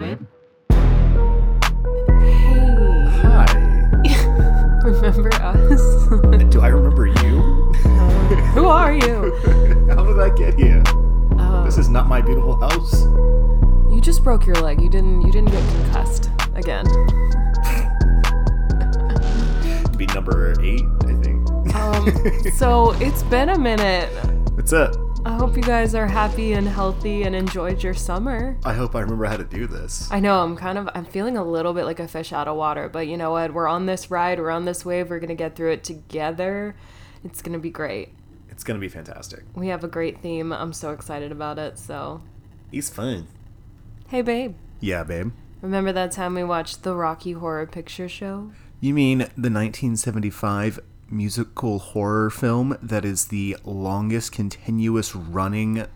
Yeah. Hey, Hi. remember us? Do I remember you? Who are you? How did I get here? Uh, This is not my beautiful house. you just broke your leg. You didn't. You didn't get concussed again. To be number eight, I think. Um, so it's been a minute. What's it. I hope you guys are happy and healthy and enjoyed your summer. I hope I remember how to do this. I know I'm kind of I'm feeling a little bit like a fish out of water, but you know what? We're on this ride, we're on this wave, we're gonna get through it together. It's gonna be great. It's gonna be fantastic. We have a great theme. I'm so excited about it. So, He's fun. hey babe, Yeah, babe. remember that time we watched the Rocky Horror Picture Show? You mean the 1975 musical horror film that is the longest continuous running,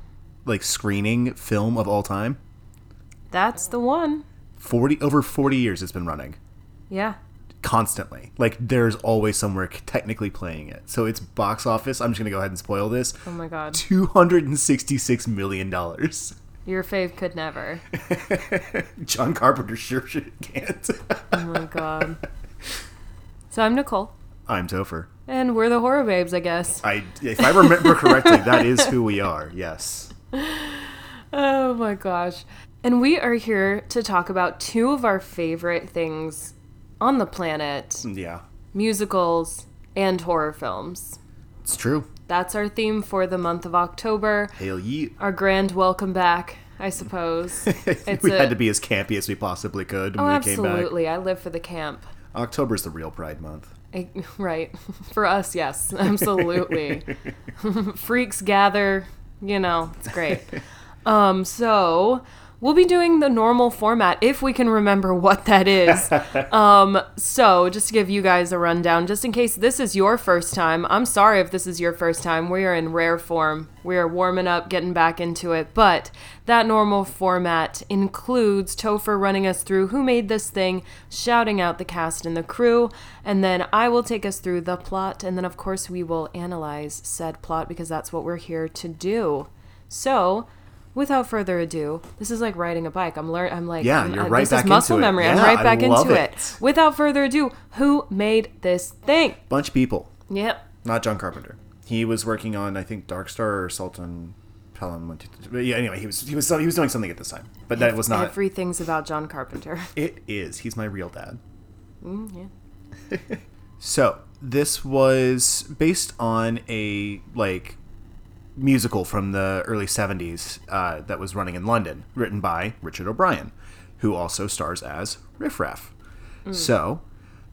like screening film of all time? That's the one. 40 over 40 years it's been running. Yeah. constantly. Like there's always somewhere technically playing it. So it's box office. I'm just gonna go ahead and spoil this. Oh my god. Two hundred and sixty-six million dollars. Your fave could never. John Carpenter sure can't. Oh my god. So I'm Nicole, I'm Topher. and we're the horror babes, I guess. I, if I remember correctly, that is who we are. Yes. Oh my gosh. And we are here to talk about two of our favorite things on the planet Yeah, musicals and horror films. it's true. That's our theme for the month of October. Hail ye. Our grand welcome back, I suppose. It's we a- had to be as campy as we possibly could when Oh, we came back. Oh, absolutely. I live for the camp. October's the real Pride Month. I- right. For us, yes. Absolutely. Freaks gather, you know, it's great. Um, so we'll be doing the normal format if we can remember what that is. Um, so just to give you guys a rundown, just in case this is your first time, I'm sorry if this is your first time. We are in rare form. We are warming up, getting back into it. But that normal format includes Topher running us through who made this thing, shouting out the cast and the crew, and then I will take us through the plot, and then of course we will analyze said plot because that's what we're here to do. So, without further ado, this is like riding a bike. I'm learn. I'm like, Yeah, I'm- you're uh, right this back is muscle into it. memory. I'm right back into it. it. Without further ado, who made this thing? Bunch of people. Yep. Not John Carpenter. He was working on, I think, Dark Star or Sultan Pelham. one, two, three. Yeah, anyway, he was he was he was doing something at this time, but that was not. Everything's about John Carpenter. It is. He's my real dad. Mm, yeah. So this was based on a like musical from the early '70s uh, that was running in London, written by Richard O'Brien, who also stars as Riff Raff. So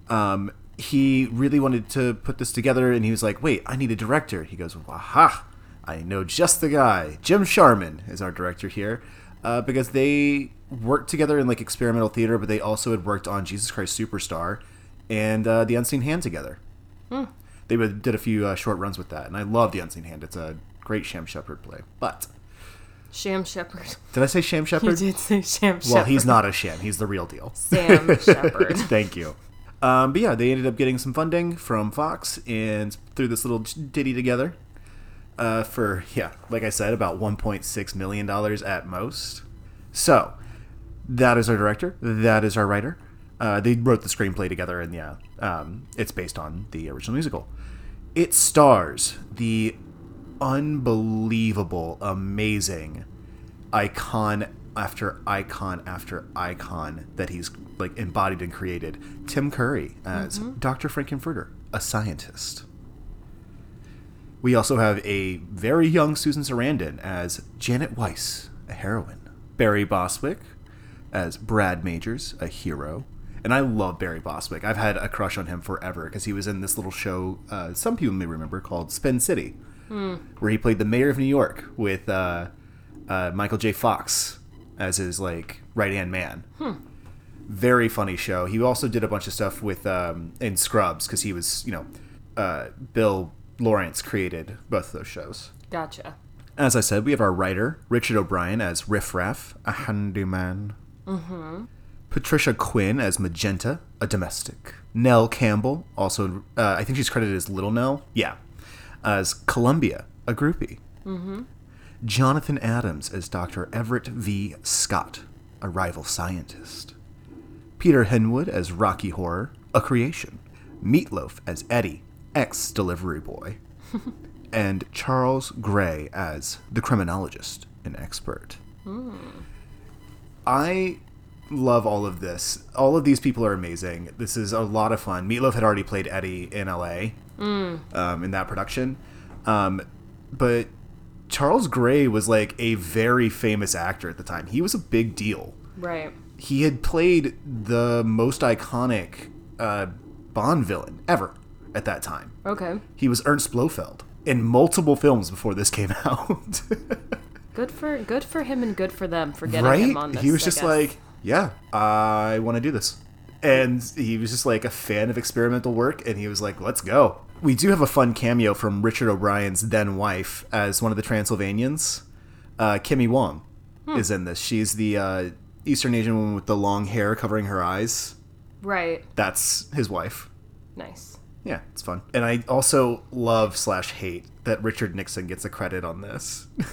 um, he really wanted to put this together, and he was like, "Wait, I need a director." He goes, "Aha! I know just the guy. Jim Sharman is our director here." Uh, because they worked together in like experimental theater, but they also had worked on Jesus Christ Superstar and uh, The Unseen Hand together. They did a few uh, short runs with that, and I love The Unseen Hand. It's a great Sham Shepard play. But Sham Shepard. did I say Sham You Shepard? did say Sham Shepard. Well, he's not a sham. He's the real deal. Sam Shepard. Thank you. Um, but yeah, they ended up getting some funding from Fox and threw this little ditty together uh, for, yeah, like I said, about $1.6 million at most. So, that is our director. That is our writer. Uh, they wrote the screenplay together, and yeah, um, it's based on the original musical. It stars the unbelievable, amazing icon after icon after icon that he's like embodied and created. Tim Curry as Dr. Frank-N-Furter, a scientist. We also have a very young Susan Sarandon as Janet Weiss, a heroine. Barry Bostwick as Brad Majors, a hero. And I love Barry Bostwick. I've had a crush on him forever because he was in this little show uh, some people may remember called Spin City, where he played the mayor of New York with uh, uh, Michael J. Fox as his like right hand man. Very funny show. He also did a bunch of stuff with um, in Scrubs because he was you know uh, Bill Lawrence created both of those shows. Gotcha. As I said, we have our writer, Richard O'Brien, as Riff Raff, a handyman. Mm-hmm. Patricia Quinn as Magenta, a domestic. Nell Campbell, also, uh, I think she's credited as Little Nell. Yeah. As Columbia, a groupie. Mm-hmm. Jonathan Adams as Dr. Everett V. Scott, a rival scientist. Peter Hinwood as Rocky Horror, a creation. Meatloaf as Eddie, ex delivery boy. and Charles Gray as the criminologist, an expert. I love all of this. All of these people are amazing. This is a lot of fun. Meatloaf had already played Eddie in LA um, in that production. Um, but Charles Gray was like a very famous actor at the time. He was a big deal. Right. He had played the most iconic uh, Bond villain ever at that time. Okay. He was Ernst Blofeld in multiple films before this came out. Good for good for him and good for them for getting right? him on this. he was I just guess. like, yeah, I want to do this. And he was just like a fan of experimental work, and he was like, let's go. We do have a fun cameo from Richard O'Brien's then wife as one of the Transylvanians. Uh, Kimi Wong Hmm. is in this. She's the uh, Eastern Asian woman with the long hair covering her eyes. right. That's his wife. Nice. Yeah, it's fun. And I also love slash hate that Richard Nixon gets a credit on this.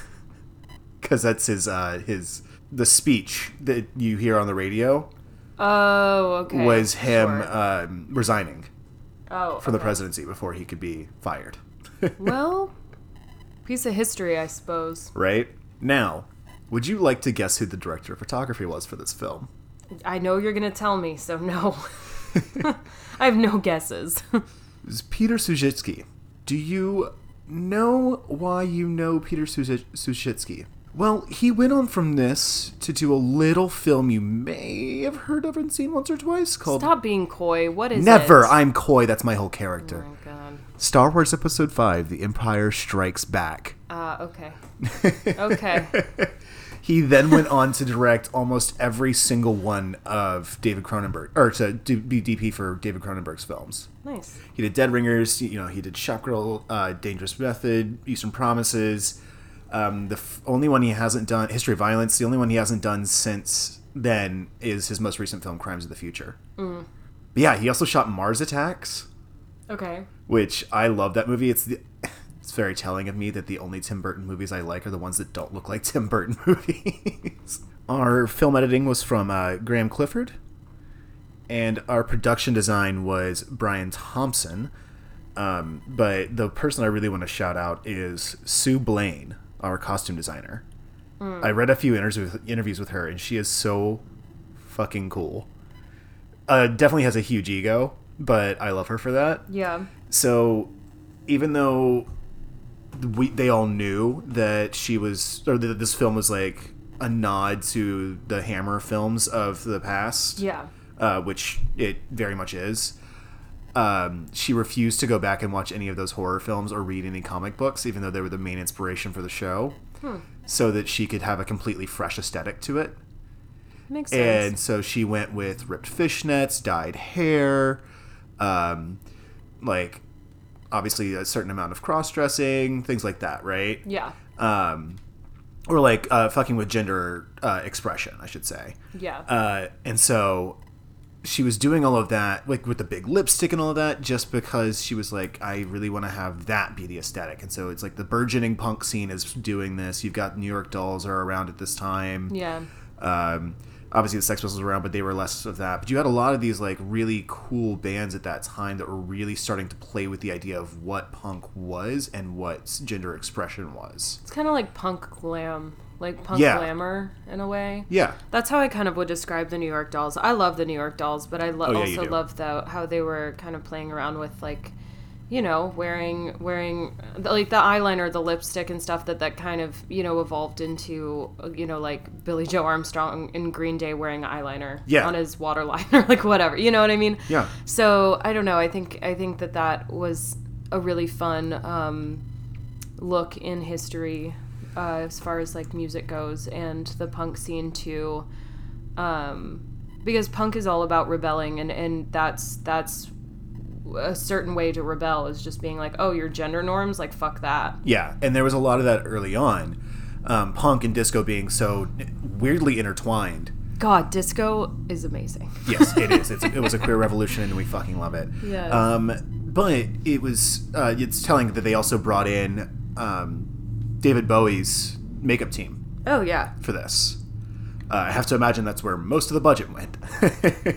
Because that's his uh, his the speech that you hear on the radio Oh, okay. was him Sure. um, resigning oh, from the presidency before he could be fired. Well, piece of history, I suppose. right now, would you like to guess who the director of photography was for this film? I know you're gonna tell me, so no. I have no guesses. It was Peter Suschitzky. Do you know why you know Peter Suschitzky? Well, he went on from this to do a little film you may have heard of and seen once or twice called Stop being coy. What is Never. it? I'm coy. That's my whole character. Oh god. Star Wars Episode 5 The Empire Strikes Back. Uh, okay. Okay. He then went on to direct almost every single one of David Cronenberg, or to be DP for David Cronenberg's films. Nice. He did Dead Ringers. You know, he did Shop Girl, uh, Dangerous Method, Eastern Promises. Um, the f- only one he hasn't done, History of Violence. The only one he hasn't done since then is his most recent film, Crimes of the Future. But yeah, he also shot Mars Attacks, Okay. which I love that movie. It's the, it's very telling of me that the only Tim Burton movies I like are the ones that don't look like Tim Burton movies. our film editing was from uh, Graham Clifford, and our production design was Brian Thompson. Um, but the person I really want to shout out is Sue Blane, our costume designer. I read a few interviews with, interviews with her, and she is so fucking cool. Uh, definitely has a huge ego, but I love her for that. Yeah. So, even though we they all knew that she was, or that this film was like a nod to the Hammer films of the past, Yeah. uh, which it very much is. Um, she refused to go back and watch any of those horror films or read any comic books, even though they were the main inspiration for the show, so that she could have a completely fresh aesthetic to it. Makes sense. And so she went with ripped fishnets, dyed hair, um, like obviously a certain amount of cross dressing, things like that, right? yeah. Um, or like uh, fucking with gender uh, expression, I should say. Yeah. Uh, and so she was doing all of that, like with the big lipstick and all of that, just because she was like, I really want to have that be the aesthetic. And so it's like the burgeoning punk scene is doing this. You've got New York Dolls are around at this time. yeah. Um, obviously, the Sex Pistols were around, but they were less of that. But you had a lot of these like really cool bands at that time that were really starting to play with the idea of what punk was and what gender expression was. It's kind of like punk glam, like punk Yeah. glamour in a way. Yeah, That's how I kind of would describe the New York Dolls. I love the New York Dolls, but I lo- Oh, yeah, also love the how they were kind of playing around with like, you know, wearing wearing like the eyeliner, the lipstick, and stuff that that kind of you know evolved into you know like Billie Joe Armstrong in Green Day wearing eyeliner Yeah. on his waterliner, like whatever. You know what I mean? Yeah. So I don't know. I think I think that that was a really fun um, look in history uh, as far as like music goes and the punk scene too um, because punk is all about rebelling and, and that's that's a certain way to rebel is just being like oh your gender norms like fuck that yeah, and there was a lot of that early on. Um, punk and disco being so weirdly intertwined. god disco is amazing Yes, it is. It's, it was a queer revolution, and we fucking love it. Yes. Um, but it was uh, it's telling that they also brought in um, David Bowie's makeup team oh yeah for this. Uh, I have to imagine that's where most of the budget went.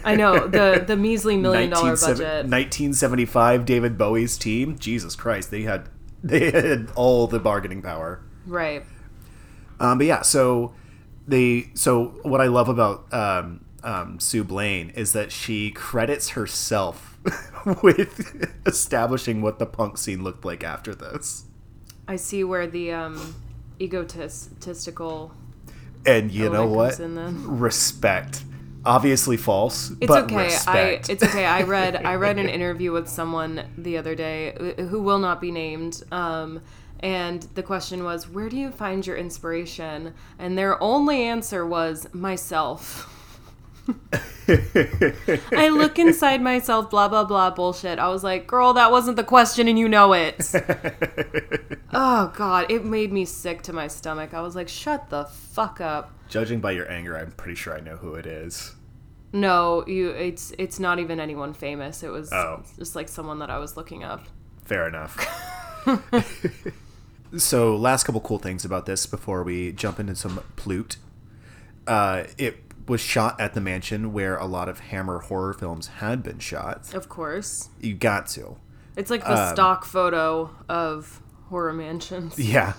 I know the the measly million dollar budget. 1975 David Bowie's team. Jesus Christ, they had they had all the bargaining power. Right. Um, but yeah, so they so what I love about um, um, Sue Blane is that she credits herself with establishing what the punk scene looked like after this. I see where the um, egotistical. And you know what? Respect. Obviously false, It's okay. I it's okay. I read I read an interview with someone the other day who will not be named. Um, and the question was, "Where do you find your inspiration?" And their only answer was, "Myself." I look inside myself, blah blah blah bullshit. I was like, "Girl, that wasn't the question, and you know it." oh God, it made me sick to my stomach. I was like, "Shut the fuck up." Judging by your anger, I'm pretty sure I know who it is. No, you. It's it's not even anyone famous. It was Oh. just like someone that I was looking up. Fair enough. so, last couple cool things about this before we jump into some plute. Uh, it was shot at the mansion where a lot of Hammer horror films had been shot. Of course, You got to. it's like the Um, stock photo of horror mansions. Yeah.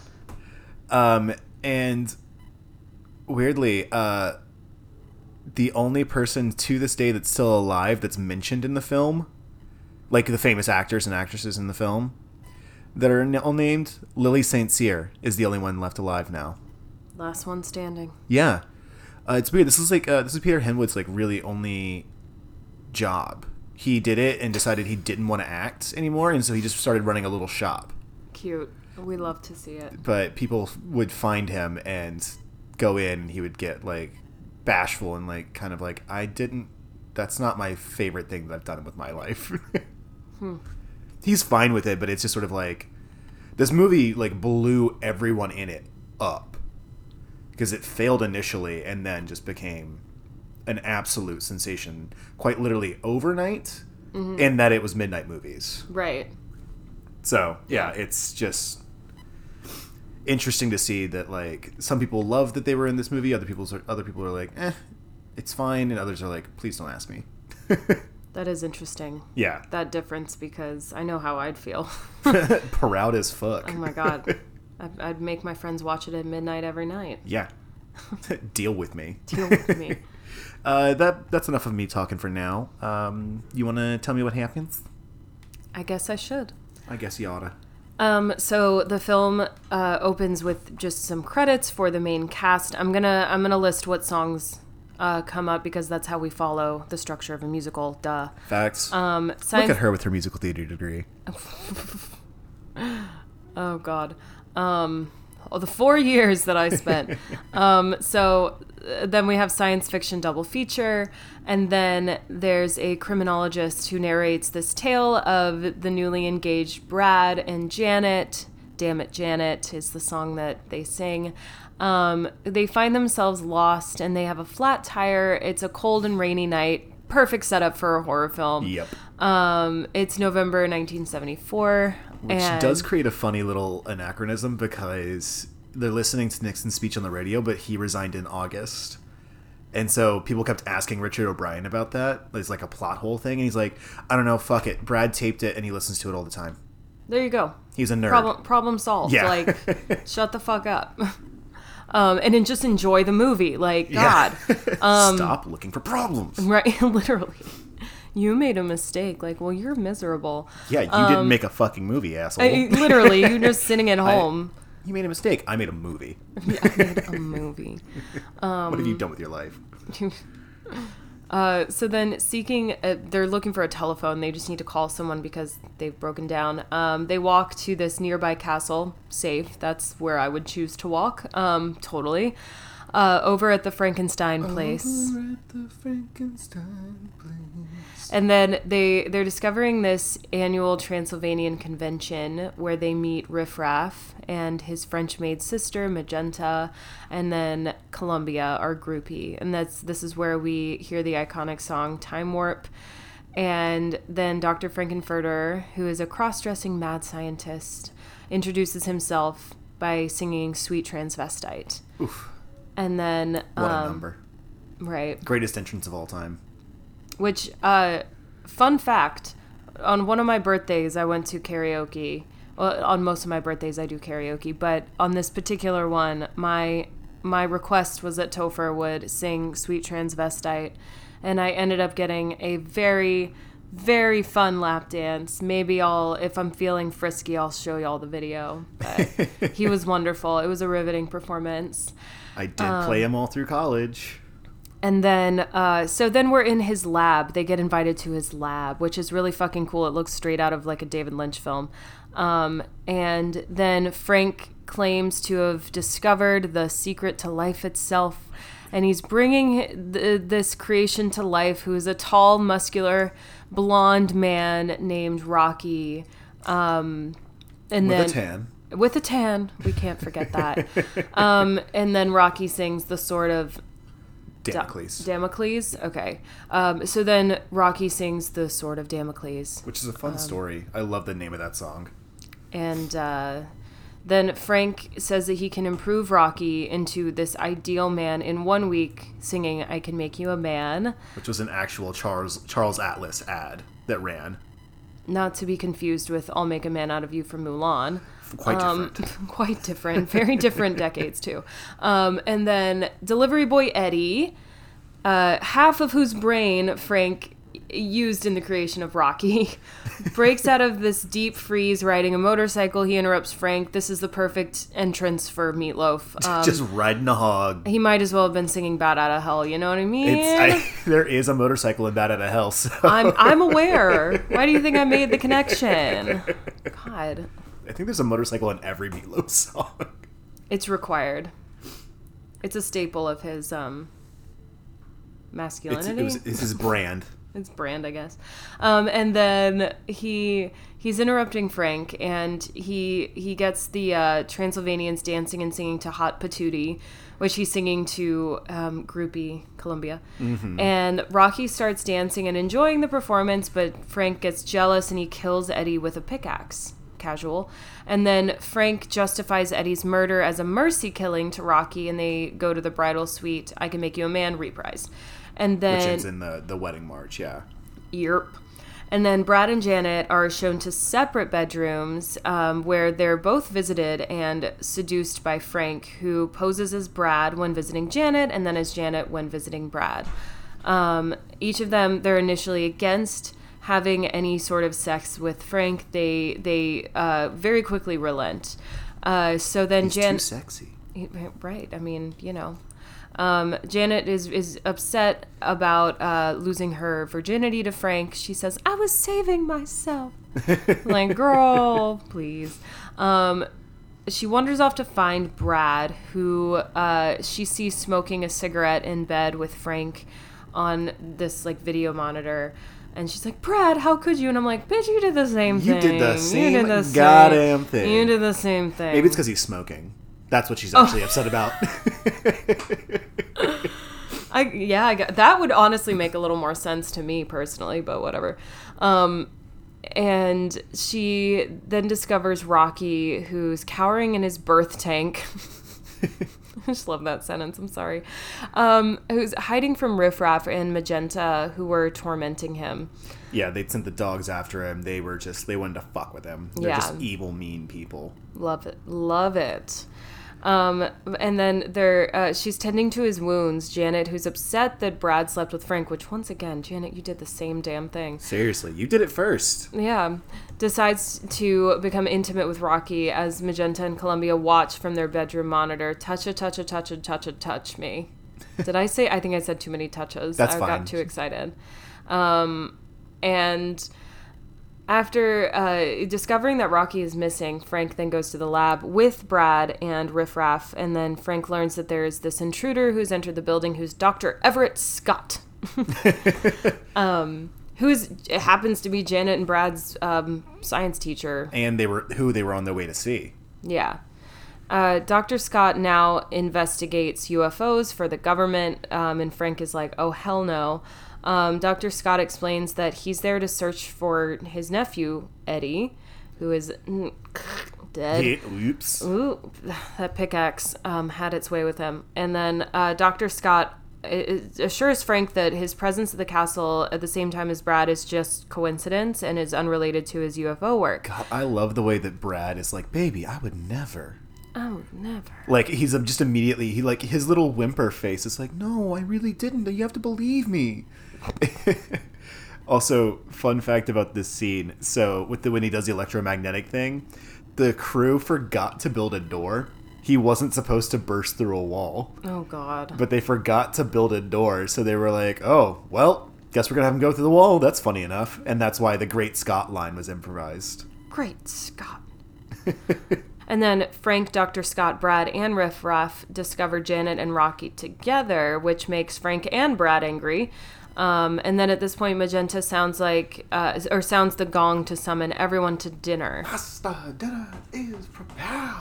Um, and weirdly, uh, the only person to this day that's still alive that's mentioned in the film, like the famous actors and actresses in the film that are all named, Lili St. Cyr is the only one left alive now. Last one standing. Yeah. Uh, it's weird. This is like uh, this is Peter Hinwood's like really only job. He did it and decided he didn't want to act anymore, and so he just started running a little shop. Cute. We love to see it. but people would find him and go in and he would get like bashful and like kind of like i didn't that's not my favorite thing that i've done with my life he's fine with it but it's just sort of like this movie like blew everyone in it up because it failed initially and then just became an absolute sensation quite literally overnight in that it was midnight movies Right. so yeah, it's just interesting to see that like some people love that they were in this movie. Other people, other people are like, eh, it's fine, and others are like, please don't ask me. That is interesting. yeah, That difference because I know how I'd feel. proud as fuck. oh my god. I'd, I'd make my friends watch it at midnight every night. yeah, deal with me. Deal with me. Uh, that that's enough of me talking for now. Um, you want to tell me what happens? I guess I should. I guess you oughta. Um, so the film uh, opens with just some credits for the main cast. I'm gonna I'm gonna list what songs uh, come up because that's how we follow the structure of a musical. Duh. Facts. Um, Look at her with her musical theater degree. Oh God. Um, oh, the four years that I spent. um, so uh, then we have science fiction double feature, and then there's a criminologist who narrates this tale of the newly engaged Brad and Janet. Damn it, Janet is the song that they sing. Um, they find themselves lost and they have a flat tire. It's a cold and rainy night. Perfect setup for a horror film. Yep. Um, it's November 1974. Which and does create a funny little anachronism because they're listening to Nixon's speech on the radio, but he resigned in August. And so people kept asking Richard O'Brien about that. It's like a plot hole thing. And he's like, I don't know, fuck it. Brad taped it and he listens to it all the time. There you go. He's a nerd. Problem problem solved. Yeah. Like shut the fuck up. Um, and then just enjoy the movie. Like Yeah. God. Um, Stop looking for problems. Right literally. You made a mistake. Like, well, you're miserable. Yeah, you didn't make a fucking movie, asshole. I- literally, you're just sitting at home. you made a mistake. I made a movie. Yeah, I made a movie. what have you Um, done with your life? Uh, so then, seeking, uh, they're looking for a telephone. They just need to call someone because they've broken down. Um, they walk to this nearby castle, safe. That's where I would choose to walk. Um, totally. Uh, over at the Frankenstein place. And then they they're discovering this annual Transylvanian convention where they meet Riff Raff and his French maid sister Magenta, and then Columbia, our groupie, and that's this is where we hear the iconic song "Time Warp." And then Dr. Frank-N-Furter, who is a cross-dressing mad scientist, introduces himself by singing "Sweet Transvestite." Oof. And then What a um, number. Right. Greatest entrance of all time. Which, uh, fun fact, on one of my birthdays, I went to karaoke. Well, on most of my birthdays, I do karaoke, but on this particular one, my my request was that Topher would sing "Sweet Transvestite," and I ended up getting a very, very fun lap dance. Maybe I'll, if I'm feeling frisky, I'll show y'all the video. But he was wonderful. It was a riveting performance. I did play him all through college. And then, uh, so then we're in his lab. They get invited to his lab, which is really fucking cool. It looks straight out of like a David Lynch film. Um, and then Frank claims to have discovered the secret to life itself. And he's bringing th- this creation to life, who is a tall, muscular, blonde man named Rocky. Um, and With then a tan. with a tan, we can't forget that. um, and then Rocky sings the sort of Da- Damocles. Damocles. Okay. Um, so then Rocky sings the Sword of Damocles, which is a fun story. I love the name of that song. and uh, then Frank says that he can improve Rocky into this ideal man in one week, singing "I Can Make You a Man," Which was an actual Charles Charles Atlas ad that ran. not to be confused with "I'll Make a Man Out of You" from Mulan. Quite Um, different. quite different, very different decades too. Um, and then Delivery Boy Eddie, uh, half of whose brain Frank used in the creation of Rocky, breaks out of this deep freeze riding a motorcycle. He interrupts Frank. This is the perfect entrance for Meatloaf. Um, Just riding a hog. he might as well have been singing "Bat Out of Hell." You know what I mean? It's I, there is a motorcycle in Bat Out of Hell. So I'm I'm aware. Why do you think I made the connection? God, I think there's a motorcycle in every Meatloaf song. it's required. It's a staple of his um It's, masculinity. it was, it's his brand. It's brand, I guess. Um, and then he he's interrupting Frank, and he he gets the uh, Transylvanians dancing and singing to "Hot Patootie," which he's singing to um, groupie Columbia. And Rocky starts dancing and enjoying the performance, but Frank gets jealous and he kills Eddie with a pickaxe. Casual. And then Frank justifies Eddie's murder as a mercy killing to Rocky, and they go to the bridal suite. I can make you a man reprise. And then Which is in the, the wedding march, yeah. Yerp. And then Brad and Janet are shown to separate bedrooms um, where they're both visited and seduced by Frank, who poses as Brad when visiting Janet and then as Janet when visiting Brad. Um, each of them, they're initially against having any sort of sex with Frank. They they uh, very quickly relent. Uh, so then He's too Janet. sexy. Right. I mean, you know. Um, Janet is, is upset about uh, losing her virginity to Frank. She says, I was saving myself. like, girl, please. Um, she wanders off to find Brad, who uh, she sees smoking a cigarette in bed with Frank on this like video monitor. And she's like, Brad, how could you? And I'm like, bitch, you did the same You thing. did the You same did the same- goddamn thing. You did the same thing. Maybe it's because he's smoking. That's what she's actually upset about. I yeah, I got, that would honestly make a little more sense to me personally, but whatever. Um, and she then discovers Rocky, who's cowering in his birth tank. I just love that sentence. I'm sorry. Um, who's hiding from Riff Raff and Magenta, who were tormenting him. yeah, they'd sent the dogs after him. They were just, they wanted to fuck with him. They're Yeah. just evil, mean people. Love it. Love it. Um, and then there, uh, she's tending to his wounds. Janet, who's upset that Brad slept with Frank, which once again, Janet, you did the same damn thing. Seriously, you did it first. Yeah, decides to become intimate with Rocky as Magenta and Columbia watch from their bedroom monitor. Touch a touch a touch a touch a touch me. Did I say? I think I said too many touches. That's I fine. got too excited. Um, and after uh, discovering that Rocky is missing, Frank then goes to the lab with Brad and Riff Raff, and then Frank learns that there is this intruder who's entered the building, who's Doctor Everett Scott. um, who is happens to be Janet and Brad's um, science teacher. And they were who they were on their way to see. Yeah. Uh, Dr. Scott now investigates UFOs for the government, um, and Frank is like, oh, hell no. Um, Dr. Scott explains that he's there to search for his nephew, Eddie, who is dead. Yeah, oops. Ooh, that pickaxe um, had its way with him. And then uh, Dr. Scott assures Frank that his presence at the castle at the same time as Brad is just coincidence and is unrelated to his UFO work. God, I love the way that Brad is like, baby, I would never. Oh, never. Like he's um, just immediately he like his little whimper face is like, no, I really didn't. You have to believe me. also, fun fact about this scene: so with the when he does the electromagnetic thing, the crew forgot to build a door. He wasn't supposed to burst through a wall, Oh God. but they forgot to build a door. So they were like, oh, well, guess we're gonna have him go through the wall. That's funny enough, and that's why the Great Scott line was improvised. Great Scott. and then Frank, Dr. Scott, Brad, and Riff Raff discover Janet and Rocky together, which makes Frank and Brad angry. Um, and then at this point, Magenta sounds like, uh, or sounds the gong to summon everyone to dinner. Pasta dinner is prepared.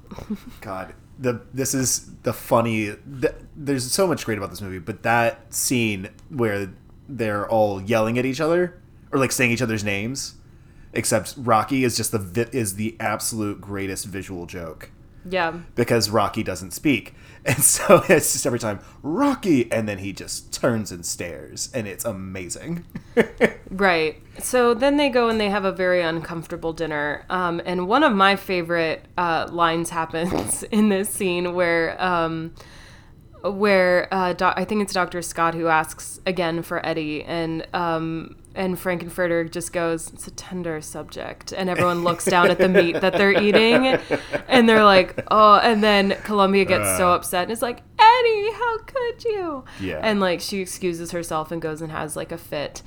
God, the this is the funny. The, there's so much great about this movie, but that scene where they're all yelling at each other or like saying each other's names, except Rocky is just the is the absolute greatest visual joke Yeah. because Rocky doesn't speak. And so it's just every time Rocky, and then he just turns and stares, and it's amazing. Right. So then they go and they have a very uncomfortable dinner. Um, and one of my favorite uh, lines happens in this scene where. Um, where uh, doc- I think it's Dr. Scott who asks again for Eddie, and um, and Frank-N-Furter just goes, "It's a tender subject," and everyone looks down at the meat that they're eating, and they're like, "Oh!" And then Columbia gets so Uh. upset and is like, "Eddie, how could you?" Yeah. and like she excuses herself and goes and has like a fit.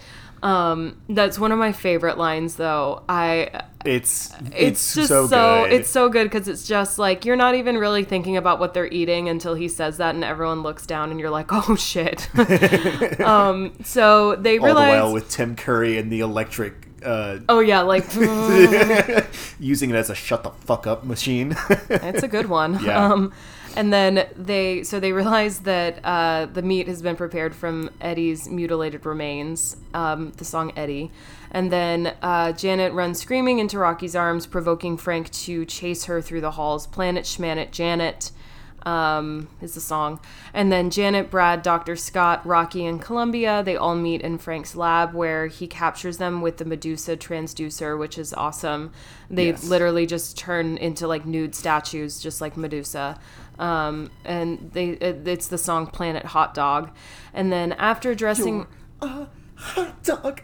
Um, that's one of my favorite lines, though. I It's it's, it's, just so, so, good. it's so good because it's just like you're not even really thinking about what they're eating until he says that and everyone looks down and you're like oh shit um so they all realize the while with Tim Curry and the electric. Uh, oh yeah like using it as a shut the fuck up machine. it's a good one Yeah. um and then they so they realize that uh, the meat has been prepared from Eddie's mutilated remains um, the song Eddie and then uh, Janet runs screaming into Rocky's arms provoking Frank to chase her through the halls Planet Schmanet Janet um, is the song. And then Janet, Brad, Dr. Scott, Rocky, and Columbia, they all meet in Frank's lab where he captures them with the Medusa transducer, which is awesome. They Yes. literally just turn into like nude statues, just like Medusa. Um, and they it, it's the song Planet Hot Dog. And then after dressing. Hot dog.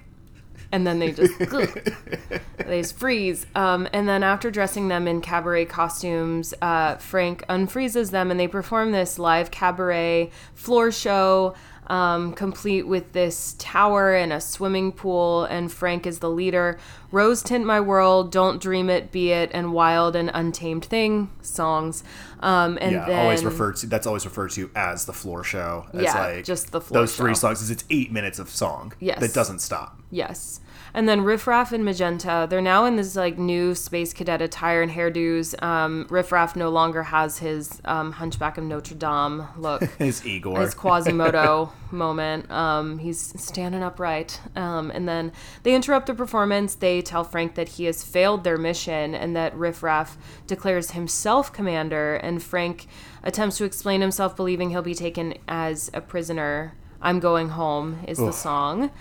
and then they just they just freeze. Um, and then after dressing them in cabaret costumes, uh, Frank unfreezes them, and they perform this live cabaret floor show. Um, complete with this tower and a swimming pool, and Frank is the leader. Rose Tint My World, Don't Dream It, Be It, and Wild and Untamed Thing songs. Um, and yeah, then, always referred to. That's always referred to as the floor show. As Yeah, like just the floor Those three songs. 'cause It's eight minutes of song. Yes. that doesn't stop. Yes. And then Riff Raff and Magenta, they're now in this like new space cadet attire and hairdos. Um, Riff Raff no longer has his um, Hunchback of Notre Dame look. His Igor. his Quasimodo moment. Um, he's standing upright. Um, and then they interrupt the performance. They tell Frank that he has failed their mission and that Riff Raff declares himself commander. And Frank attempts to explain himself, believing he'll be taken as a prisoner. I'm going home is the song.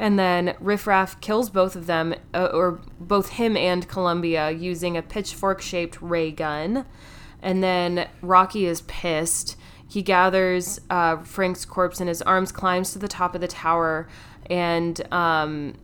And then Riffraff kills both of them, uh, or both him and Columbia, using a pitchfork shaped ray gun. And then Rocky is pissed. He gathers uh, Frank's corpse in his arms, climbs to the top of the tower, and um,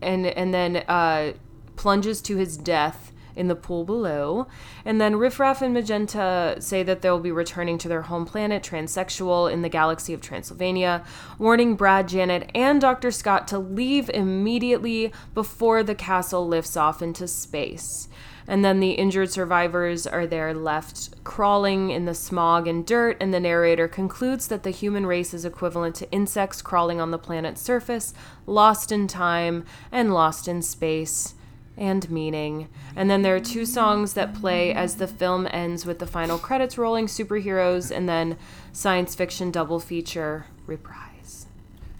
and and then uh, plunges to his death in the pool below. And then Riffraff and Magenta say that they'll be returning to their home planet, Transsexual, in the galaxy of Transylvania, warning Brad, Janet, and Dr. Scott to leave immediately before the castle lifts off into space. And then the injured survivors are there left crawling in the smog and dirt, and the narrator concludes that the human race is equivalent to insects crawling on the planet's surface, lost in time and lost in space and meaning. And then there are two songs that play as the film ends with the final credits rolling superheroes and then science fiction double feature reprise.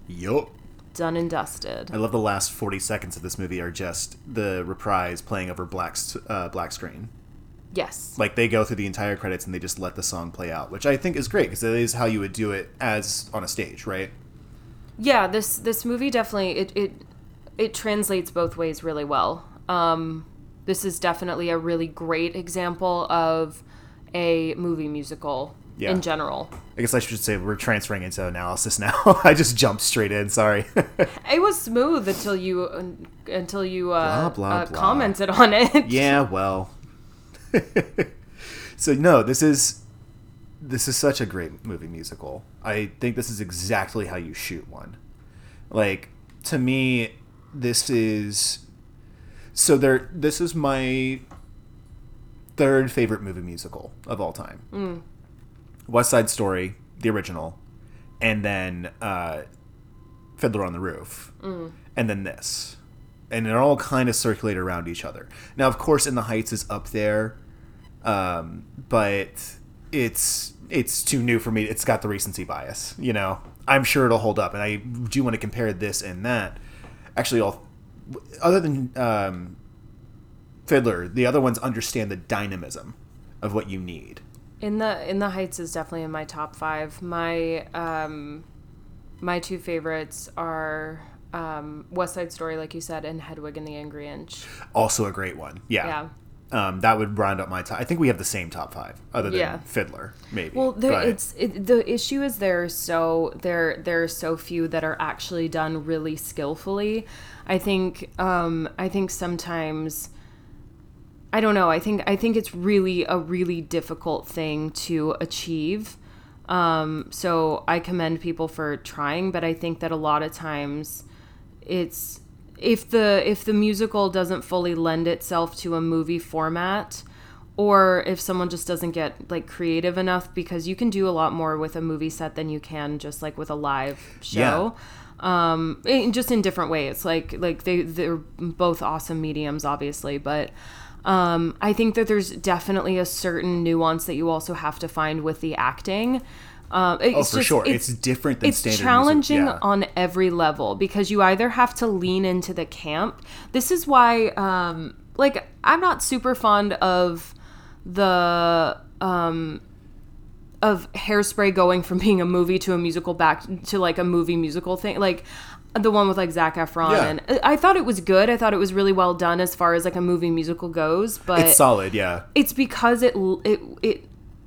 Yup. Done and dusted. I love the last forty seconds of this movie are just the reprise playing over black uh, black screen. Yes. Like they go through the entire credits and they just let the song play out, which I think is great because it is how you would do it as on a stage, right? Yeah, this this movie definitely it it it translates both ways really well. Um, this is definitely a really great example of a movie musical Yeah. in general. I guess I should say we're transferring into analysis now. I just jumped straight in. Sorry. It was smooth until you until you uh, Blah, blah, uh, blah. commented on it. yeah, well. so no, this is this is such a great movie musical. I think this is exactly how you shoot one. Like to me, this is so there. This is my third favorite movie musical of all time. West Side Story, the original, and then uh, Fiddler on the Roof, and then this, and they're all kind of circulate around each other. Now, of course, In the Heights is up there, um, but it's it's too new for me. It's got the recency bias, you know. I'm sure it'll hold up, and I do want to compare this and that. Actually, all other than um, Fiddler, the other ones understand the dynamism of what you need. In the In the Heights is definitely in my top five. My um, my two favorites are um, West Side Story, like you said, and Hedwig and the Angry Inch. Also a great one. Yeah. Yeah. Um, that would round up my top. I think we have the same top five, other than Yeah. Fiddler, maybe. Well, there, But- it's it, the issue is there are so there there are so few that are actually done really skillfully. I think um, I think sometimes I don't know. I think I think it's really a really difficult thing to achieve. Um, so I commend people for trying, but I think that a lot of times it's if the if the musical doesn't fully lend itself to a movie format or if someone just doesn't get like creative enough because you can do a lot more with a movie set than you can just like with a live show. Um in, just in different ways like like they they're both awesome mediums obviously but um i think that there's definitely a certain nuance that you also have to find with the acting um, oh, it's for just- sure. It's, different than it's standard challenging music. Yeah. on every level because you either have to lean into the camp. This is why, um, like, I'm not super fond of the um, of Hairspray going from being a movie to a musical back to like a movie musical thing, like the one with like Zac Efron. Yeah. And I thought it was good. I thought it was really well done as far as like a movie musical goes. But It's solid, yeah. it's because it it it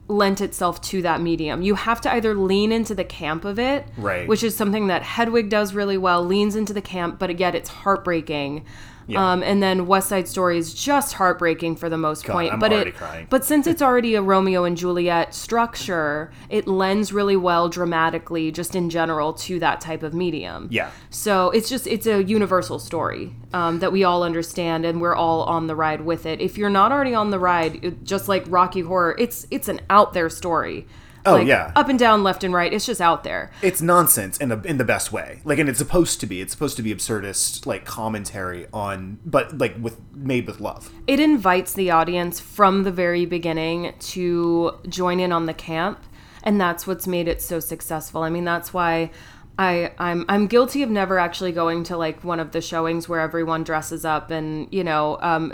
lent itself to that medium. You have to either lean into the camp of it, Right. which is something that Hedwig does really well, leans into the camp, but yet it's heartbreaking. Yeah. Um, and then West Side Story is just heartbreaking for the most God, point. I'm but it, crying. but since it's already a Romeo and Juliet structure, it lends really well dramatically, just in general, to that type of medium. Yeah. So it's just it's a universal story um, that we all understand, and we're all on the ride with it. If you're not already on the ride, just like Rocky Horror, it's it's an out there story. Oh, Like, yeah. up and down, left and right. It's just out there. It's nonsense in the in the best way. Like, and it's supposed to be. It's supposed to be absurdist, like commentary on, but like with made with love. It invites the audience from the very beginning to join in on the camp, and that's what's made it so successful. I mean, that's why. I, I'm I'm guilty of never actually going to like one of the showings where everyone dresses up and you know um,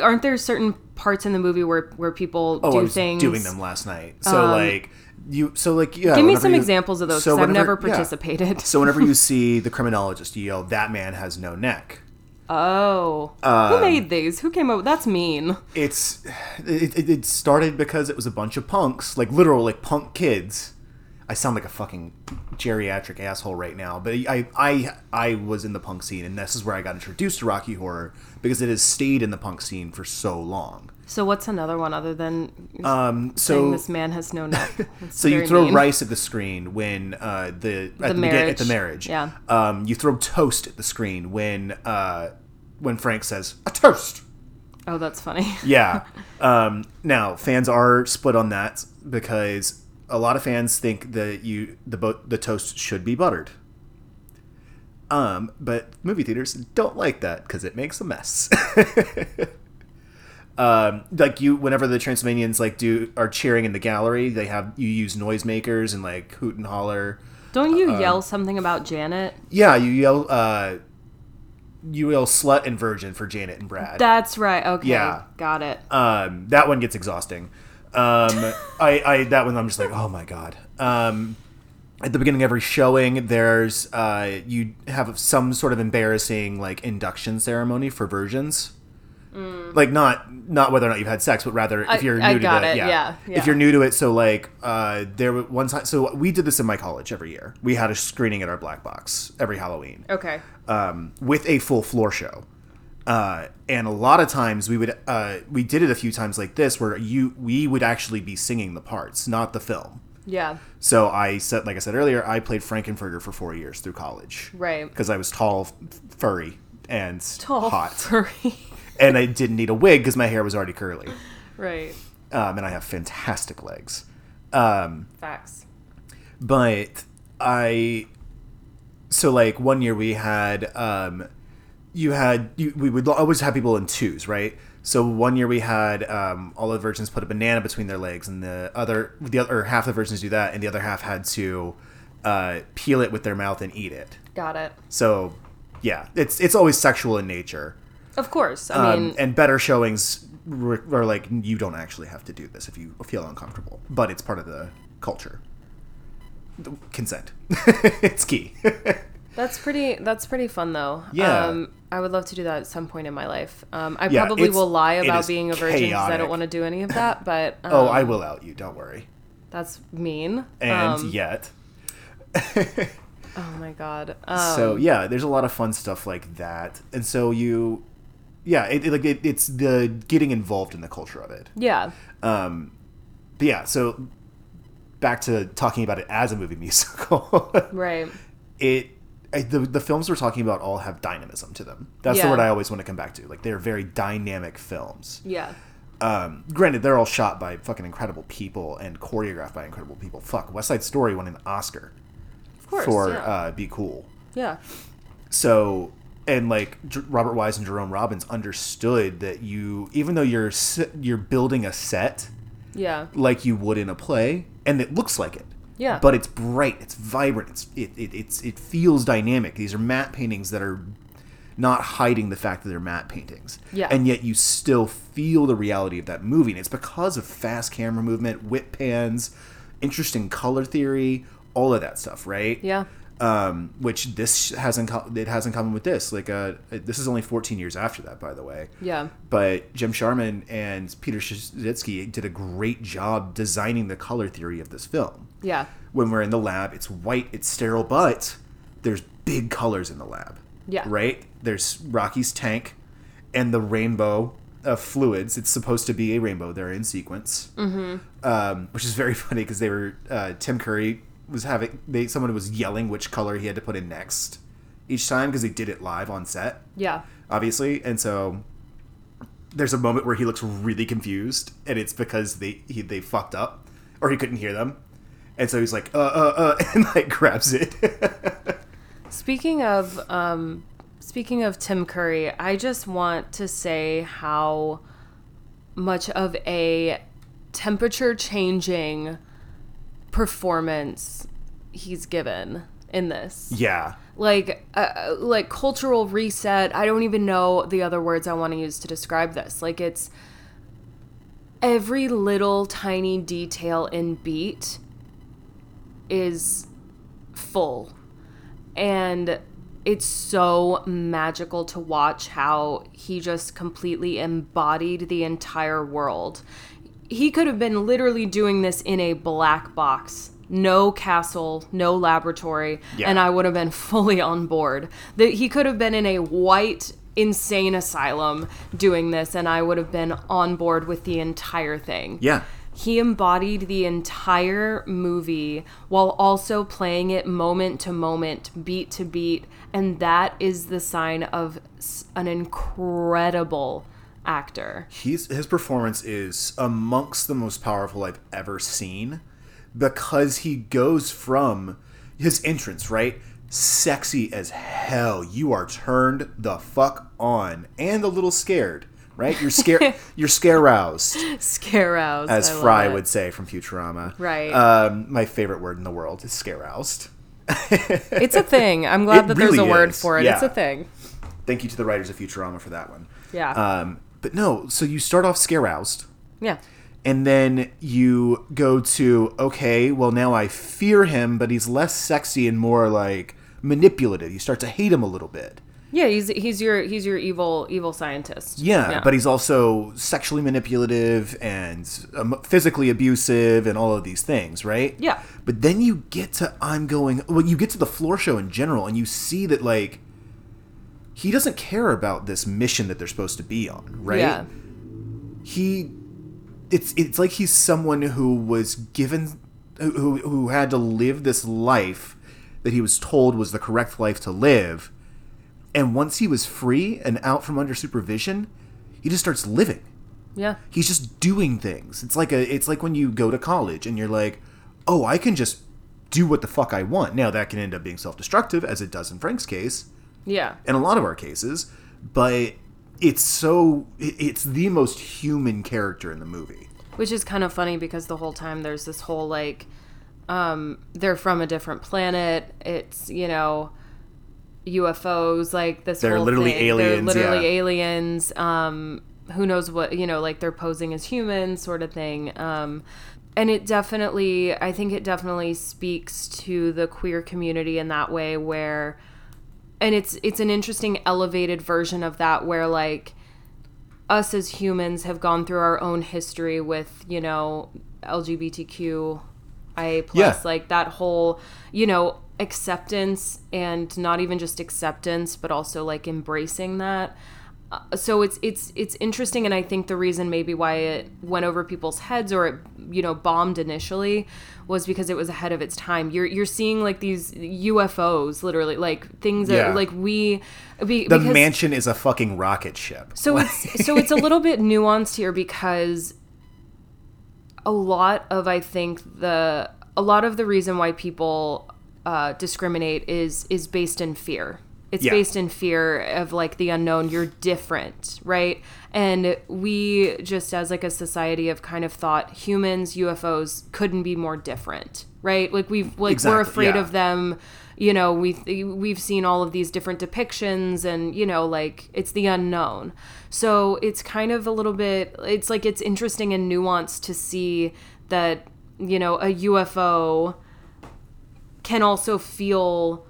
aren't there certain parts in the movie where where people Oh, do I was things Um, doing them last night. So like you, so like yeah. Give me some you- examples of those so because I've never yeah. participated. So whenever you see the criminologist, you yell, "That man has no neck." Oh, Um, who made these? Who came up? That's mean. It's it, it, it started because it was a bunch of punks, like literal like punk kids. I sound like a fucking geriatric asshole right now, but I I I was in the punk scene, and this is where I got introduced to Rocky Horror because it has stayed in the punk scene for so long. So what's another one other than Um, saying so this man has no neck? So you throw mean. rice at the screen when uh, the at the, begin- at the marriage. marriage. Yeah. Um, you throw toast at the screen when uh, when Frank says a toast. Oh, that's funny. Yeah. Um, now fans are split on that because a lot of fans think that you the bo- the toast should be buttered. Um, but movie theaters don't like that because it makes a mess. um, like you, whenever the Transylvanians like do are cheering in the gallery, they have you use noisemakers and like hoot and holler. Don't you Um, yell something about Janet? Yeah, you yell. Uh, you will slut and virgin for Janet and Brad. That's right. Okay. Yeah. Got it. Um, that one gets exhausting. Um, I, I that one I'm just like, oh my god. Um, at the beginning of every showing, there's uh, you have some sort of embarrassing like induction ceremony for virgins. Like not not whether or not you've had sex, but rather Mm. I- if you're I new to it, it, yeah. yeah, yeah. If you're new to it, so like uh, there was one time, so we did this in my college every year. We had a screening at our black box every Halloween Okay. um, with a full floor show. Uh, and a lot of times we would uh, we did it a few times like this where you we would actually be singing the parts, not the film. Yeah. So I said, like I said earlier, I played Frank-N-Furter for four years through college Right. because I was tall, f- furry, and Tall hot, furry. and I didn't need a wig because my hair was already curly, right. um, and I have fantastic legs. Um, Facts. but I so like one year we had um you had you, we would always have people in twos right so one year we had um, all the virgins put a banana between their legs and the other the other or half the virgins do that and the other half had to uh, peel it with their mouth and eat it Got it. so yeah it's it's always sexual in nature Of course. I um, mean, and better showings are like you don't actually have to do this if you feel uncomfortable, but it's part of the culture. The- Consent, it's key. that's pretty. That's pretty fun, though. Yeah. Um, I would love to do that at some point in my life. Um, I Yeah, probably will lie about being a virgin because I don't want to do any of that. But um, oh, I will out you. Don't worry. That's mean. And um, yet, Oh my god. Um, so yeah, there's a lot of fun stuff like that, and so you, yeah, it, it- like it, it's the getting involved in the culture of it. yeah. Um, but yeah, so back to talking about it as a movie musical. Right. it I, the, the films we're talking about all have dynamism to them. That's the word I always want to come back to. Like they're very dynamic films. Yeah. Um, granted, they're all shot by fucking incredible people and choreographed by incredible people. Fuck, West Side Story won an Oscar Of course. for yeah. uh, "Be Cool." yeah. So and like J- Robert Wise and Jerome Robbins understood that you, even though you're you're building a set Yeah. like you would in a play, and it looks like it. Yeah. But it's bright, it's vibrant, it's it, it it's it feels dynamic. These are matte paintings that are not hiding the fact that they're matte paintings. Yeah. And yet you still feel the reality of that movie. And it's because of fast camera movement, whip pans, interesting color theory, all of that stuff, right? Yeah. Um, which this hasn't co- it has in common with this. Like, uh, this is only 14 years after that, by the way. Yeah. But Jim Sharman and Peter Suschitzky did a great job designing the color theory of this film. Yeah. When we're in the lab, it's white, it's sterile, but there's big colors in the lab. Yeah. Right? There's Rocky's tank and the rainbow of fluids. It's supposed to be a rainbow. They're in sequence. Mm-hmm. Um, which is very funny because they were uh, Tim Curry was having they someone was yelling which color he had to put in next each time because he did it live on set. Yeah. obviously and so there's a moment where he looks really confused and it's because they he, they fucked up or he couldn't hear them. And so he's like uh uh uh and like grabs it. Speaking of um, speaking of Tim Curry, I just want to say how much of a temperature changing performance he's given in this. yeah Like uh, like cultural reset. I don't even know the other words I want to use to describe this. Like it's every little tiny detail in beat is full and it's so magical to watch how he just completely embodied the entire world. He could have been literally doing this in a black box, no castle, no laboratory, Yeah. and I would have been fully on board. That he could have been in a white insane asylum doing this and I would have been on board with the entire thing. yeah He embodied the entire movie while also playing it moment to moment, beat to beat, and that is the sign of an incredible actor. he's his performance is amongst the most powerful I've ever seen because he goes from his entrance, right? Sexy as hell. You are turned the fuck on and a little scared, right? You're scared you're scare roused, Scare roused, as I Fry would say from Futurama. Right. Um, my favorite word in the world is scare roused. It's a thing. I'm glad It that there's a really word is, for it. It's a thing. Thank you to the writers of Futurama for that one. Yeah. Um, no, so you start off scare roused, yeah. and then you go to okay, well now I fear him, but he's less sexy and more like manipulative. You start to hate him a little bit. Yeah, he's he's your he's your evil evil scientist. Yeah, but he's also sexually manipulative and um, physically abusive and all of these things, right? Yeah. But then you get to I'm going well, you get to the floor show in general, and you see that like he doesn't care about this mission that they're supposed to be on, right? Yeah. He, it's it's like he's someone who was given who who had to live this life that he was told was the correct life to live, and once he was free and out from under supervision, he just starts living Yeah. he's just doing things it's like a it's like when you go to college and you're like oh i can just do what the fuck i want now that can end up being self-destructive as it does in frank's case Yeah. in a lot of our cases but it's so it's the most human character in the movie Which is kind of funny because the whole time there's this whole like um they're from a different planet. It's, you know, UFOs like this They're literally thing. aliens, They're literally yeah. aliens. Um who knows what, you know, like they're posing as humans sort of thing. Um and it definitely I think it definitely speaks to the queer community in that way where and it's it's an interesting elevated version of that where like us as humans have gone through our own history with you know lgbtq i plus Yeah. like that whole you know acceptance and not even just acceptance but also like embracing that uh, so it's it's it's interesting and i think the reason maybe why it went over people's heads or it you know bombed initially was because it was ahead of its time you're you're seeing like these ufos literally like things that Yeah. like we be, the because- mansion is a fucking rocket ship so it's so it's a little bit nuanced here because a lot of I think the a lot of the reason why people uh, discriminate is is based in fear. It's Yeah. based in fear of like the unknown. You're different, right? And we just as like a society have kind of thought humans, UFOs couldn't be more different, right? Like we've like we're afraid yeah. of them you know we we've seen all of these different depictions and you know like it's the unknown so it's kind of a little bit it's like it's interesting and nuanced to see that you know a UFO can also feel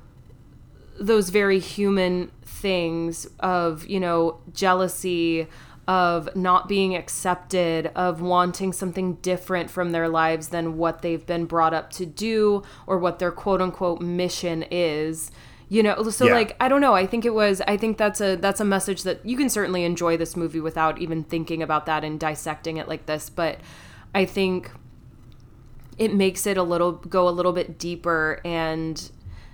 those very human things of you know jealousy of not being accepted of wanting something different from their lives than what they've been brought up to do or what their quote unquote mission is you know so Yeah. like i don't know i think it was i think that's a that's a message that you can certainly enjoy this movie without even thinking about that and dissecting it like this but i think it makes it a little go a little bit deeper and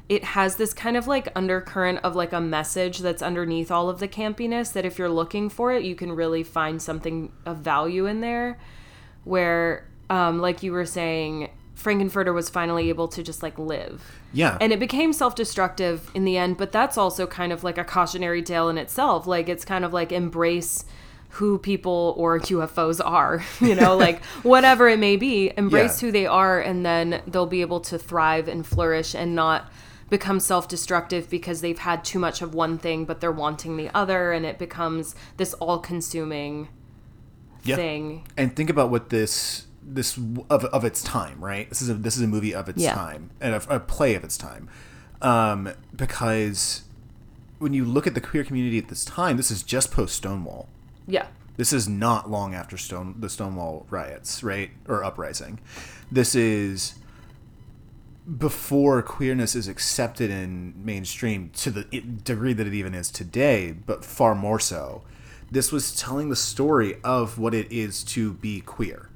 it has this kind of like undercurrent of like a message that's underneath all of the campiness that if you're looking for it you can really find something of value in there. Where um like you were saying Frank-N-Furter was finally able to just like live. Yeah. And it became self-destructive in the end but that's also kind of like a cautionary tale in itself. Like it's kind of like embrace who people or UFOs are, you know, like whatever it may be, embrace Yeah. who they are and then they'll be able to thrive and flourish and not become self-destructive because they've had too much of one thing but they're wanting the other and it becomes this all-consuming Yeah. thing. and think about what this this of, of its time right this is a this is a movie of its Yeah. time and a, a play of its time um because when you look at the queer community at this time this is just post stonewall Yeah. this is not long after stone the stonewall riots right or uprising this is before queerness is accepted in mainstream to the degree that it even is today, but far more so. This was telling the story of what it is to be queer,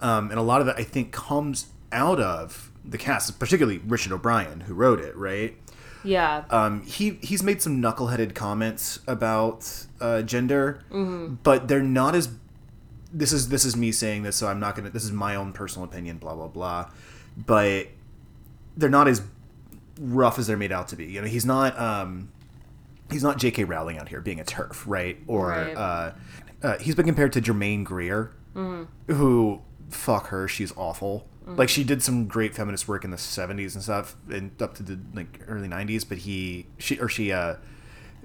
um, and a lot of it I think comes out of the cast, particularly Richard O'Brien, who wrote it. Right? Yeah. Um, he he's made some knuckleheaded comments about uh, gender, but they're not as. This is this is me saying this, so I'm not gonna. This is my own personal opinion. Blah blah blah, but they're not as rough as they're made out to be. You know, he's not. Um, he's not J.K. Rowling out here being a TERF, right? Or Right. Uh, uh, he's been compared to Germaine Greer, who fuck her, she's awful. Like she did some great feminist work in the '70s and stuff, and up to the like early '90s. But he, she or she, uh,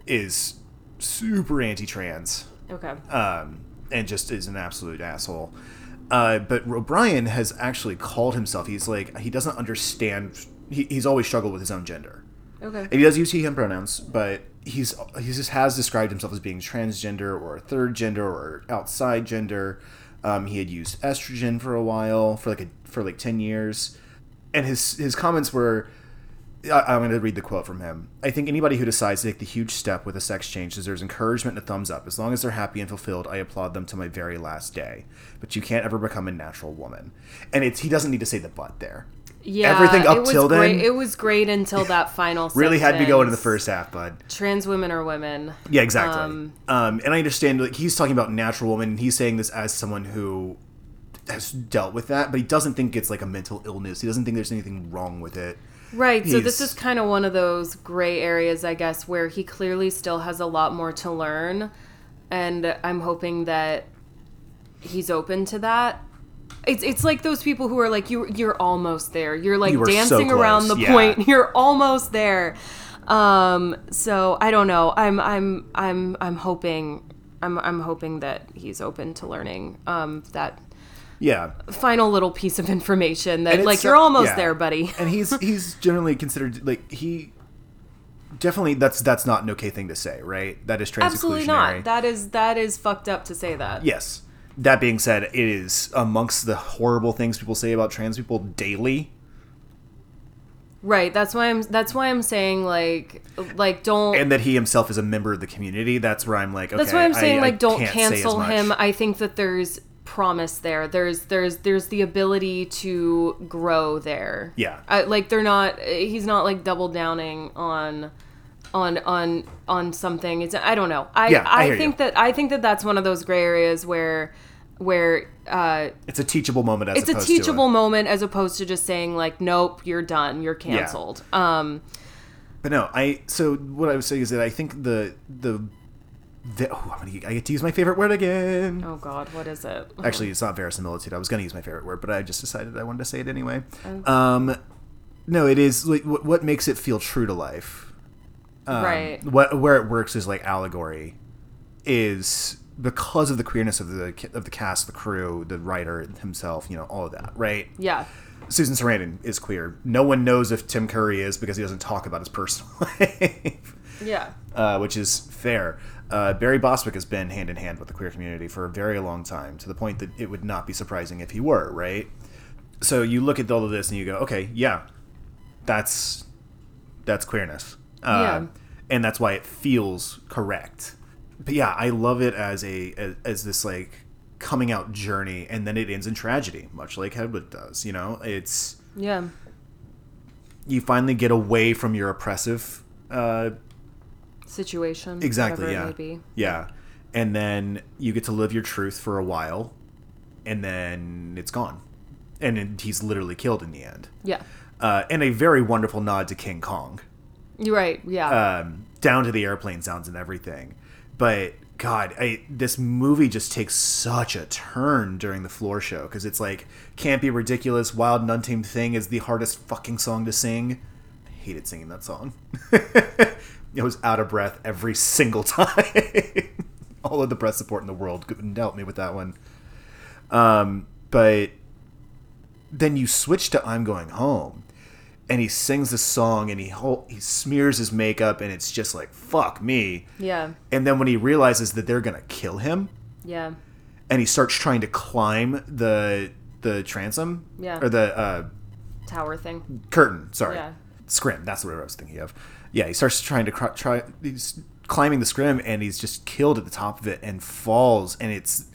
is super anti-trans Okay. um, and just is an absolute asshole. Uh, but O'Brien has actually called himself. He's like he doesn't understand. He, he's always struggled with his own gender. okay. And he does use he/him pronouns, but he's he just has described himself as being transgender or a third gender or outside gender. Um, he had used estrogen for a while, for like a for like ten years, and his his comments were. I, I'm going to read the quote from him. I think anybody who decides to take the huge step with a sex change deserves encouragement and a thumbs up. As long as they're happy and fulfilled, I applaud them to my very last day. But you can't ever become a natural woman. And it's he doesn't need to say the but there. Yeah. everything up till then- great. It was great until that final. Really had to go into the first half, bud. Trans women are women. Yeah, exactly. Um, Um, and I understand like he's talking about natural woman. And he's saying this as someone who has dealt with that, but he doesn't think it's like a mental illness. He doesn't think there's anything wrong with it. Right. So this is kind of one of those gray areas, I guess, where he clearly still has a lot more to learn, and I'm hoping that he's open to that. It's it's like those people who are like you you're almost there. You're like You were so dancing around the yeah. point. You're almost there. Um so I don't know. I'm I'm I'm I'm hoping I'm I'm hoping that he's open to learning um that Yeah, final little piece of information that like you're almost yeah. there, buddy. and he's he's generally considered like he definitely that's that's not an okay thing to say, right? That is trans Absolutely not. That is that is fucked up to say that. yes. That being said, it is amongst the horrible things people say about trans people daily. Right. That's why I'm that's why I'm saying like like don't And that he himself is a member of the community. That's where I'm like, okay, That's why I'm saying I- I like don't can't say cancel him. I think that there's promise there. There's there's there's the ability to grow there. Yeah. I, like they're not he's not like double downing on on on on something. It's I don't know. I Yeah, I I, think you. that I think that that's one of those gray areas where where uh It's a teachable moment as it's a teachable moment as opposed to just saying like nope, you're done. You're canceled. Um But no, I. So what I was saying is that I think the the, the oh, I'm gonna, I get to use my favorite word again. oh god, what is it? Actually, it's not verisimilitude. I was gonna use my favorite word, but I just decided I wanted to say it anyway. Oh. Um, no, it is like what, what makes it feel true to life. Um, Right. What where it works is like allegory, is because of the queerness of the of the cast, the crew, the writer himself. You know, all of that, right? Yeah. Susan Sarandon is queer. No one knows if Tim Curry is because he doesn't talk about his personal life, Yeah. uh, which is fair. Uh, Barry Bostwick has been hand in hand with the queer community for a very long time, to the point that it would not be surprising if he were, right? So you look at all of this and you go, okay, yeah, that's that's queerness, uh, Yeah. and that's why it feels correct. But yeah, I love it as a as, as this like coming out journey, and then it ends in tragedy, much like Hedwig does. You know, it's Yeah. you finally get away from your oppressive uh, Situation. exactly yeah It yeah and then you get to live your truth for a while and then it's gone and then he's literally killed in the end Yeah. uh, and a very wonderful nod to king kong You're right. Yeah. um, down to the airplane sounds and everything but god I, this movie just takes such a turn during the floor show because it's like can't be ridiculous wild and untamed thing is the hardest fucking song to sing i hated singing that song i was out of breath every single time all of the breath support in the world couldn't help me with that one um, but then you switch to i'm going home and he sings the song and he hol- he smears his makeup and it's just like fuck me yeah. and then when he realizes that they're gonna kill him Yeah. and he starts trying to climb the the transom Yeah. or the uh, Tower thing. curtain sorry Yeah. scrim that's what i was thinking of yeah he starts trying to cr- try he's climbing the scrim and he's just killed at the top of it and falls and it's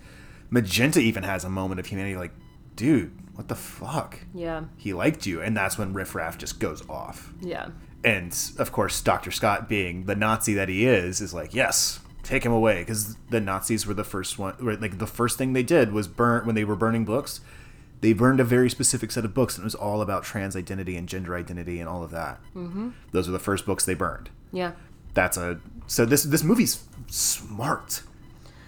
magenta even has a moment of humanity like dude what the fuck Yeah. he liked you and that's when riff raff just goes off Yeah. and of course dr scott being the nazi that he is is like yes take him away because the nazis were the first one like the first thing they did was burn when they were burning books they burned a very specific set of books and it was all about trans identity and gender identity and all of that mm-hmm. those are the first books they burned Yeah. that's a so this this movie's smart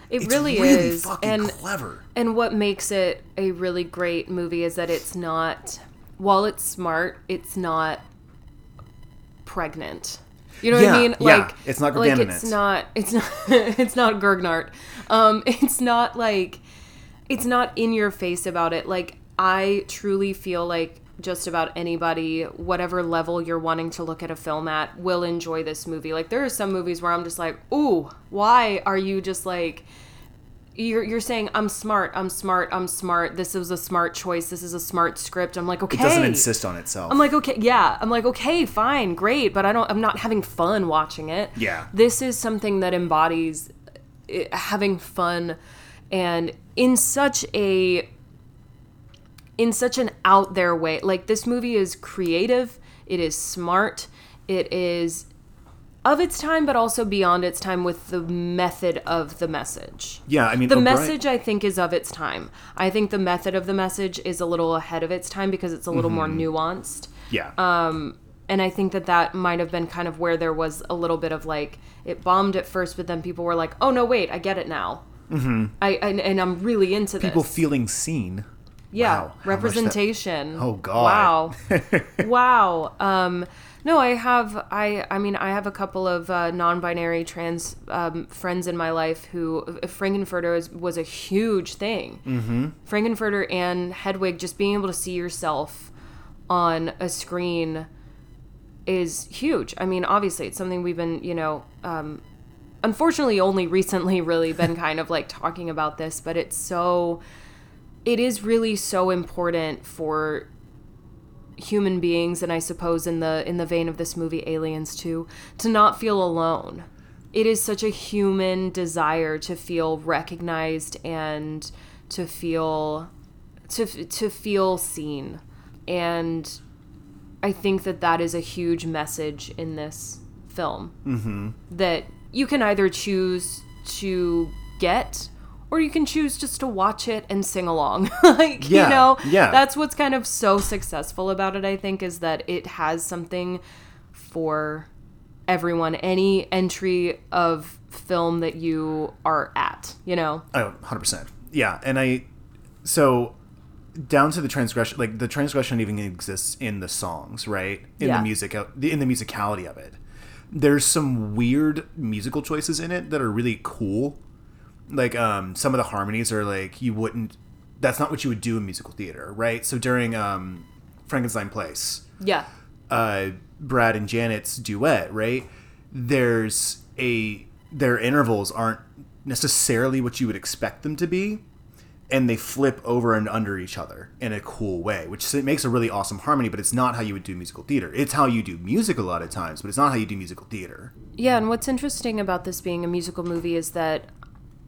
It it's really, really is. fucking And clever and what makes it a really great movie is that it's not while it's smart, it's not pregnant. You know what I Yeah, mean? yeah. Like It's not like it's not it's not it's not Gurgnart. Um it's not like it's not in your face about it. Like I truly feel like just about anybody, whatever level you're wanting to look at a film at, will enjoy this movie. Like there are some movies where I'm just like, "Ooh, why are you just like you're you're saying I'm smart, I'm smart, I'm smart. This is a smart choice. This is a smart script." I'm like, "Okay." It doesn't insist on itself. I'm like, okay, yeah. I'm like, okay, fine, great, but I don't. I'm not having fun watching it. Yeah. This is something that embodies eh, having fun, and in such a in such an out there way. Like this movie is creative. It is smart. It is of its time, but also beyond its time with the method of the message. yeah, I mean, The O'Brien- message, I think, is of its time. I think the method of the message is a little ahead of its time because it's a little more nuanced. Yeah. Um, and I think that that might have been kind of where there was a little bit of like it bombed at first, but then people were like, "Oh no, wait, I get it now." Mm-hmm. I and, and I'm really into People this. feeling seen. Yeah, Wow, much that- representation. Oh, God. Wow, wow. Um, no, I have. I I mean, I have a couple of uh, non-binary trans um, friends in my life who uh, Frank-N-Furter is, was a huge thing. Mm-hmm. Frank-N-Furter and Hedwig, just being able to see yourself on a screen is huge. I mean, obviously, it's something we've been, you know, um, unfortunately, only recently really been kind of like talking about this, but it's so, it is really so important for human beings, and I suppose in the in the vein of this movie, Aliens too, to not feel alone. It is such a human desire to feel recognized and to feel to to feel seen and I think that that is a huge message in this film. Mm-hmm. That you can either choose to get or you can choose just to watch it and sing along. like, Yeah, you know, yeah. that's what's kind of so successful about it, I think, is that it has something for everyone. Any entry of film that you are at, you know? Oh, 100%. Yeah, and I so down to the transgression like the transgression even exists in the songs, right? In Yeah. the music in the musicality of it. There's some weird musical choices in it that are really cool. Like um some of the harmonies are like you wouldn't that's not what you would do in musical theater, right? So during um Frankenstein Place, Yeah. uh, Brad and Janet's duet, right? There's a their intervals aren't necessarily what you would expect them to be, and they flip over and under each other in a cool way, which makes a really awesome harmony. But it's not how you would do musical theater. It's how you do music a lot of times, but it's not how you do musical theater. Yeah, and what's interesting about this being a musical movie is that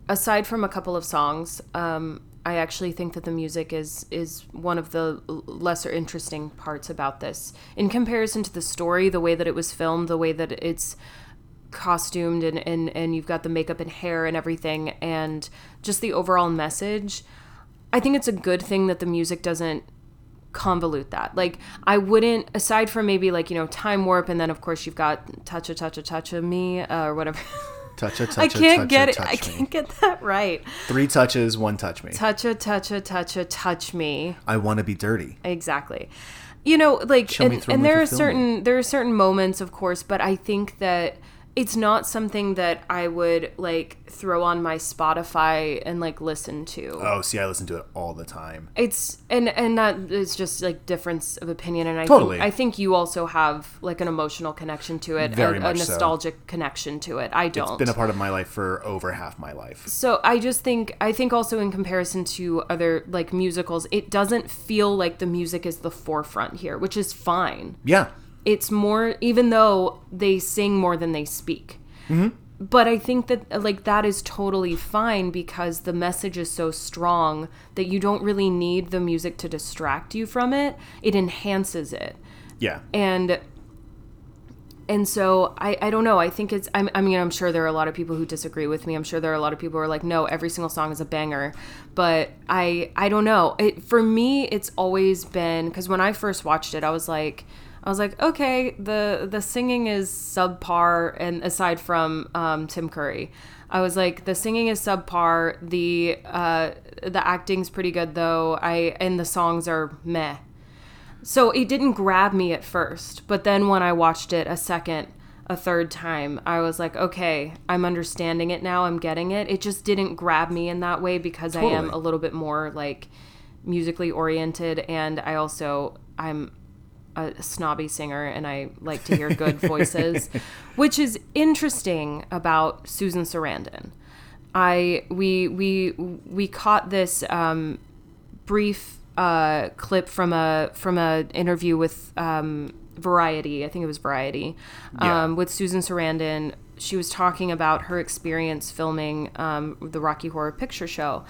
aside from a couple of songs, um, I actually think that the music is is one of the lesser interesting parts about this in comparison to the story, the way that it was filmed, the way that it's costumed and, and, and you've got the makeup and hair and everything and just the overall message. I think it's a good thing that the music doesn't convolute that. Like I wouldn't aside from maybe like, you know, time warp and then of course you've got touch a touch a touch of me uh, or whatever. Touch a touch I a can't touch get it. I can't get that right. Three touches, one touch me. Touch a touch a touch a touch me. I want to be dirty. Exactly. You know, like Show and, and there are certain there are certain moments of course, but I think that it's not something that I would like throw on my Spotify and like listen to. Oh, see, I listen to it all the time. It's and and that is just like difference of opinion and I Totally. think I think you also have like an emotional connection to it, Very a, a much so. nostalgic connection to it. I don't. It's been a part of my life for over half my life. So I just think I think also in comparison to other like musicals, it doesn't feel like the music is the forefront here, which is fine. Yeah. It's more even though they sing more than they speak. Mm-hmm. But I think that like that is totally fine because the message is so strong that you don't really need the music to distract you from it. It enhances it Yeah. and and so I, I don't know i think it's I'm, i mean i'm sure there are a lot of people who disagree with me i'm sure there are a lot of people who are like no every single song is a banger but i i don't know it, for me it's always been because when i first watched it i was like i was like okay the the singing is subpar and aside from um, tim curry. I was like the singing is subpar. The uh the acting's pretty good though. I and the songs are meh. So it didn't grab me at first, but then when I watched it a second, a third time, I was like, okay, I'm understanding it now. I'm getting it. It just didn't grab me in that way because I am a little bit more like musically oriented. And I also I'm a snobby singer and I like to hear good voices, which is interesting about Susan Sarandon. I we we we caught this um, brief uh, clip from a from a interview with um, Variety. I think it was Variety Yeah. um, with Susan Sarandon. She was talking about her experience filming um, the Rocky Horror Picture Show,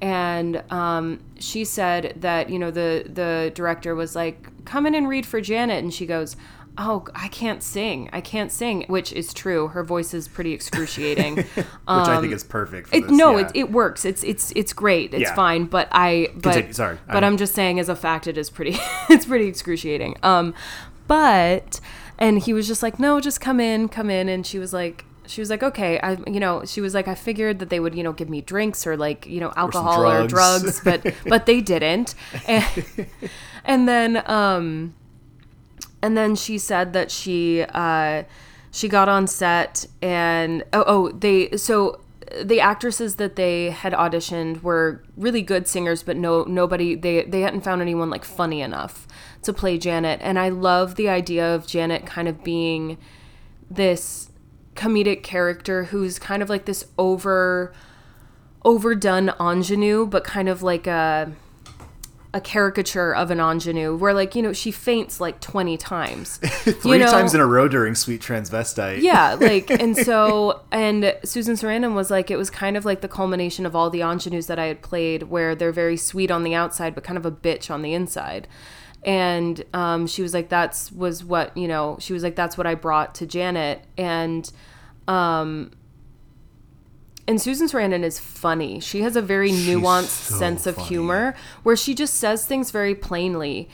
and um, she said that you know the the director was like, "Come in and read for Janet," and she goes. Oh, I can't sing. I can't sing, which is true. Her voice is pretty excruciating. Which I think is perfect. For Um, It, this, no, yeah. it, it works. It's it's it's great. It's Yeah. fine. But I but Continue, sorry. but I- I'm just saying as a fact, it is pretty. it's pretty excruciating. Um, but and he was just like, no, just come in, come in, and she was like. She was like, okay, I, you know, she was like, I figured that they would, you know, give me drinks or like, you know, alcohol or drugs. drugs, but, but they didn't. And, and then, um, and then she said that she uh, she got on set and oh, oh they so the actresses that they had auditioned were really good singers but no nobody they they hadn't found anyone like funny enough to play Janet and I love the idea of Janet kind of being this comedic character who's kind of like this over overdone ingenue but kind of like a a caricature of an ingenue where like you know she faints like 20 times. Three times in a row during Sweet Transvestite. yeah like and so and susan sarandon was like it was kind of like the culmination of all the ingenues that i had played where they're very sweet on the outside but kind of a bitch on the inside. And um, she was like that's was what you know she was like that's what i brought to janet. And um and Susan Sarandon is funny. She has a very nuanced so sense of funny. humor where she just says things very plainly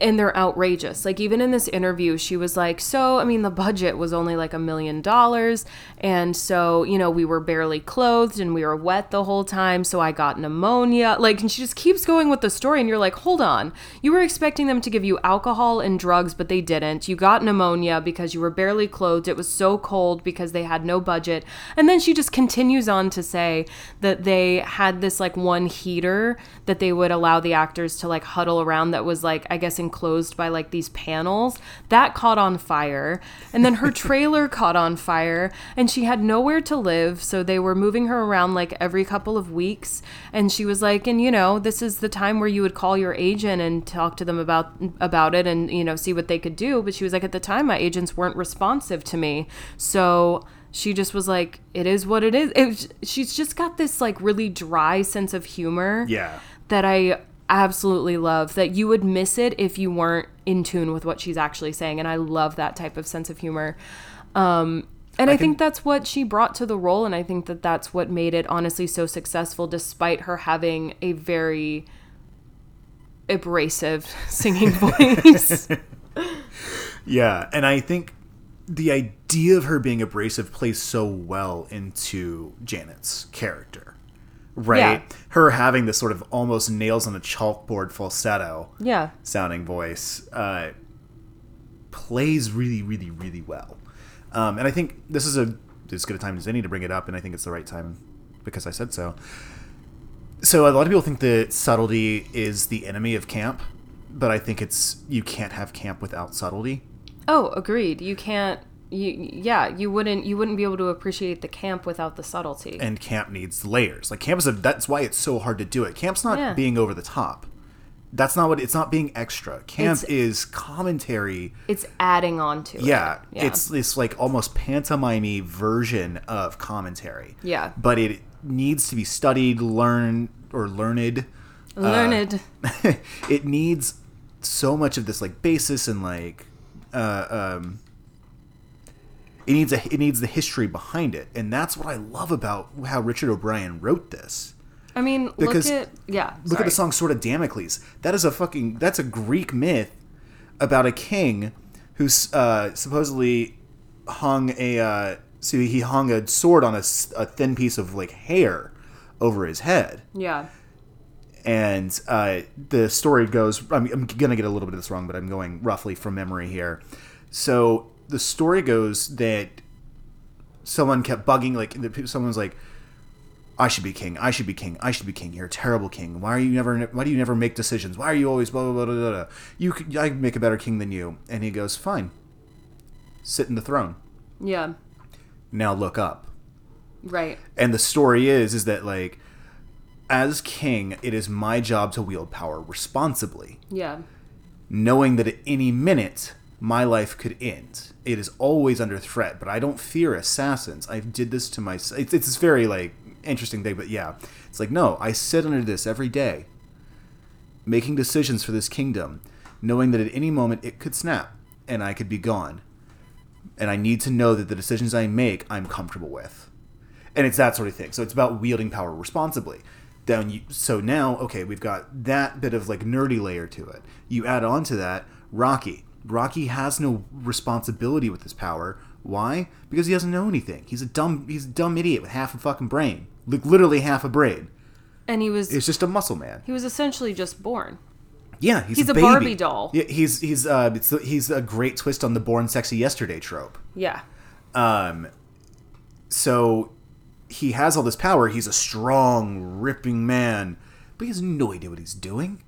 and they're outrageous. Like even in this interview, she was like, "So, I mean, the budget was only like a million dollars, and so you know we were barely clothed and we were wet the whole time, so I got pneumonia." Like, and she just keeps going with the story, and you're like, "Hold on, you were expecting them to give you alcohol and drugs, but they didn't. You got pneumonia because you were barely clothed. It was so cold because they had no budget." And then she just continues on to say that they had this like one heater that they would allow the actors to like huddle around that was like I guess enclosed by like these panels that caught on fire. And then her trailer caught on fire and she had nowhere to live so they were moving her around like every couple of weeks. And she was like and you know this is the time where you would call your agent and talk to them about about it and you know see what they could do. But she was like at the time my agents weren't responsive to me. So she just was like it is what it is. It, she's just got this like really dry sense of humor Yeah. that I absolutely love that you would miss it if you weren't in tune with what she's actually saying and I love that type of sense of humor. Um and I, think that's what she brought to the role and I think that that's what made it honestly so successful despite her having a very abrasive singing voice. Yeah, and I think the idea of her being abrasive plays so well into Janet's character. Right? Yeah. Her having this sort of almost nails on a chalkboard falsetto yeah. sounding voice uh, plays really, really, really well. Um, and I think this is a as good a time as any to bring it up, and I think it's the right time because I said so. So a lot of people think that subtlety is the enemy of camp, but I think it's you can't have camp without subtlety. Oh, agreed. You can't you yeah, you wouldn't you wouldn't be able to appreciate the camp without the subtlety. and camp needs layers. Like camp is a, that's why it's so hard to do it. Camp's not Yeah. being over the top. That's not what it's not being extra. Camp It's- is commentary. it's adding on to it. Yeah, it's this like almost pantomime version of commentary. Yeah. but it needs to be studied, learned, or learned. learned. it needs so much of this like basis and like uh, um, it needs a it needs the history behind it, and that's what I love about how Richard O'Brien wrote this. I mean, Because- look at yeah. Look at the song "Sword of Damocles." That is a fucking that's a Greek myth about a king who's uh, supposedly hung a uh, so he hung a sword on a thin piece of like hair over his head Yeah. and uh, the story goes I'm, I'm gonna get a little bit of this wrong but i'm going roughly from memory here so the story goes that someone kept bugging like the pe- like I should be king. I should be king. I should be king. You're a terrible king. Why are you never? Why do you never make decisions? Why are you always blah blah blah blah blah? blah? You, could, I make a better king than you. And he goes, fine. Sit in the throne. Yeah. Now look up. Right. And the story is, is that like, as king, it is my job to wield power responsibly, Yeah. knowing that at any minute my life could end. It is always under threat, but I don't fear assassins. I did this to myself. It's, it's this very like interesting thing, but yeah, it's like no, I sit under this every day, making decisions for this kingdom, knowing that at any moment it could snap and I could be gone, and I need to know that the decisions I make I'm comfortable with, and it's that sort of thing. So it's about wielding power responsibly. Then you, so now okay, we've got that bit of like nerdy layer to it. You add on to that Rocky. Rocky has no responsibility with his power. Why? Because he doesn't know anything. He's a dumb he's a dumb idiot with half a fucking brain. Like literally half a brain. And he was It's just a muscle man. he was essentially just born. Yeah, he's, He's a, a. Barbie doll. Yeah, he's he's uh it's he's a great twist on the born sexy yesterday trope. Yeah. Um, so he has all this power. He's a strong, ripping man, but he has no idea what he's doing.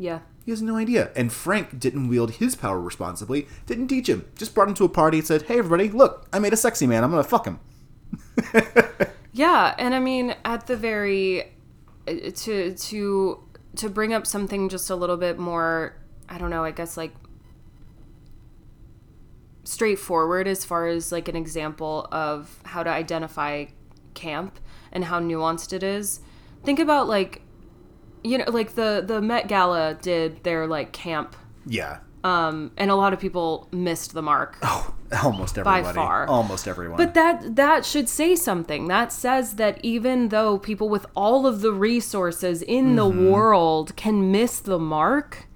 Yeah. He has no idea. And Frank didn't wield his power responsibly. Didn't teach him. Just brought him to a party and said, "Hey, everybody, look, I made a sexy man. I'm gonna fuck him." Yeah, and I mean at the very to to to bring up something just a little bit more, I don't know, I guess like straightforward as far as like an example of how to identify camp and how nuanced it is. Think about like you know like the the Met Gala did their like camp Yeah. um and a lot of people missed the mark. Oh, almost everybody. By far. Almost everyone. But that that should say something. That says that even though people with all of the resources in the world can miss the mark,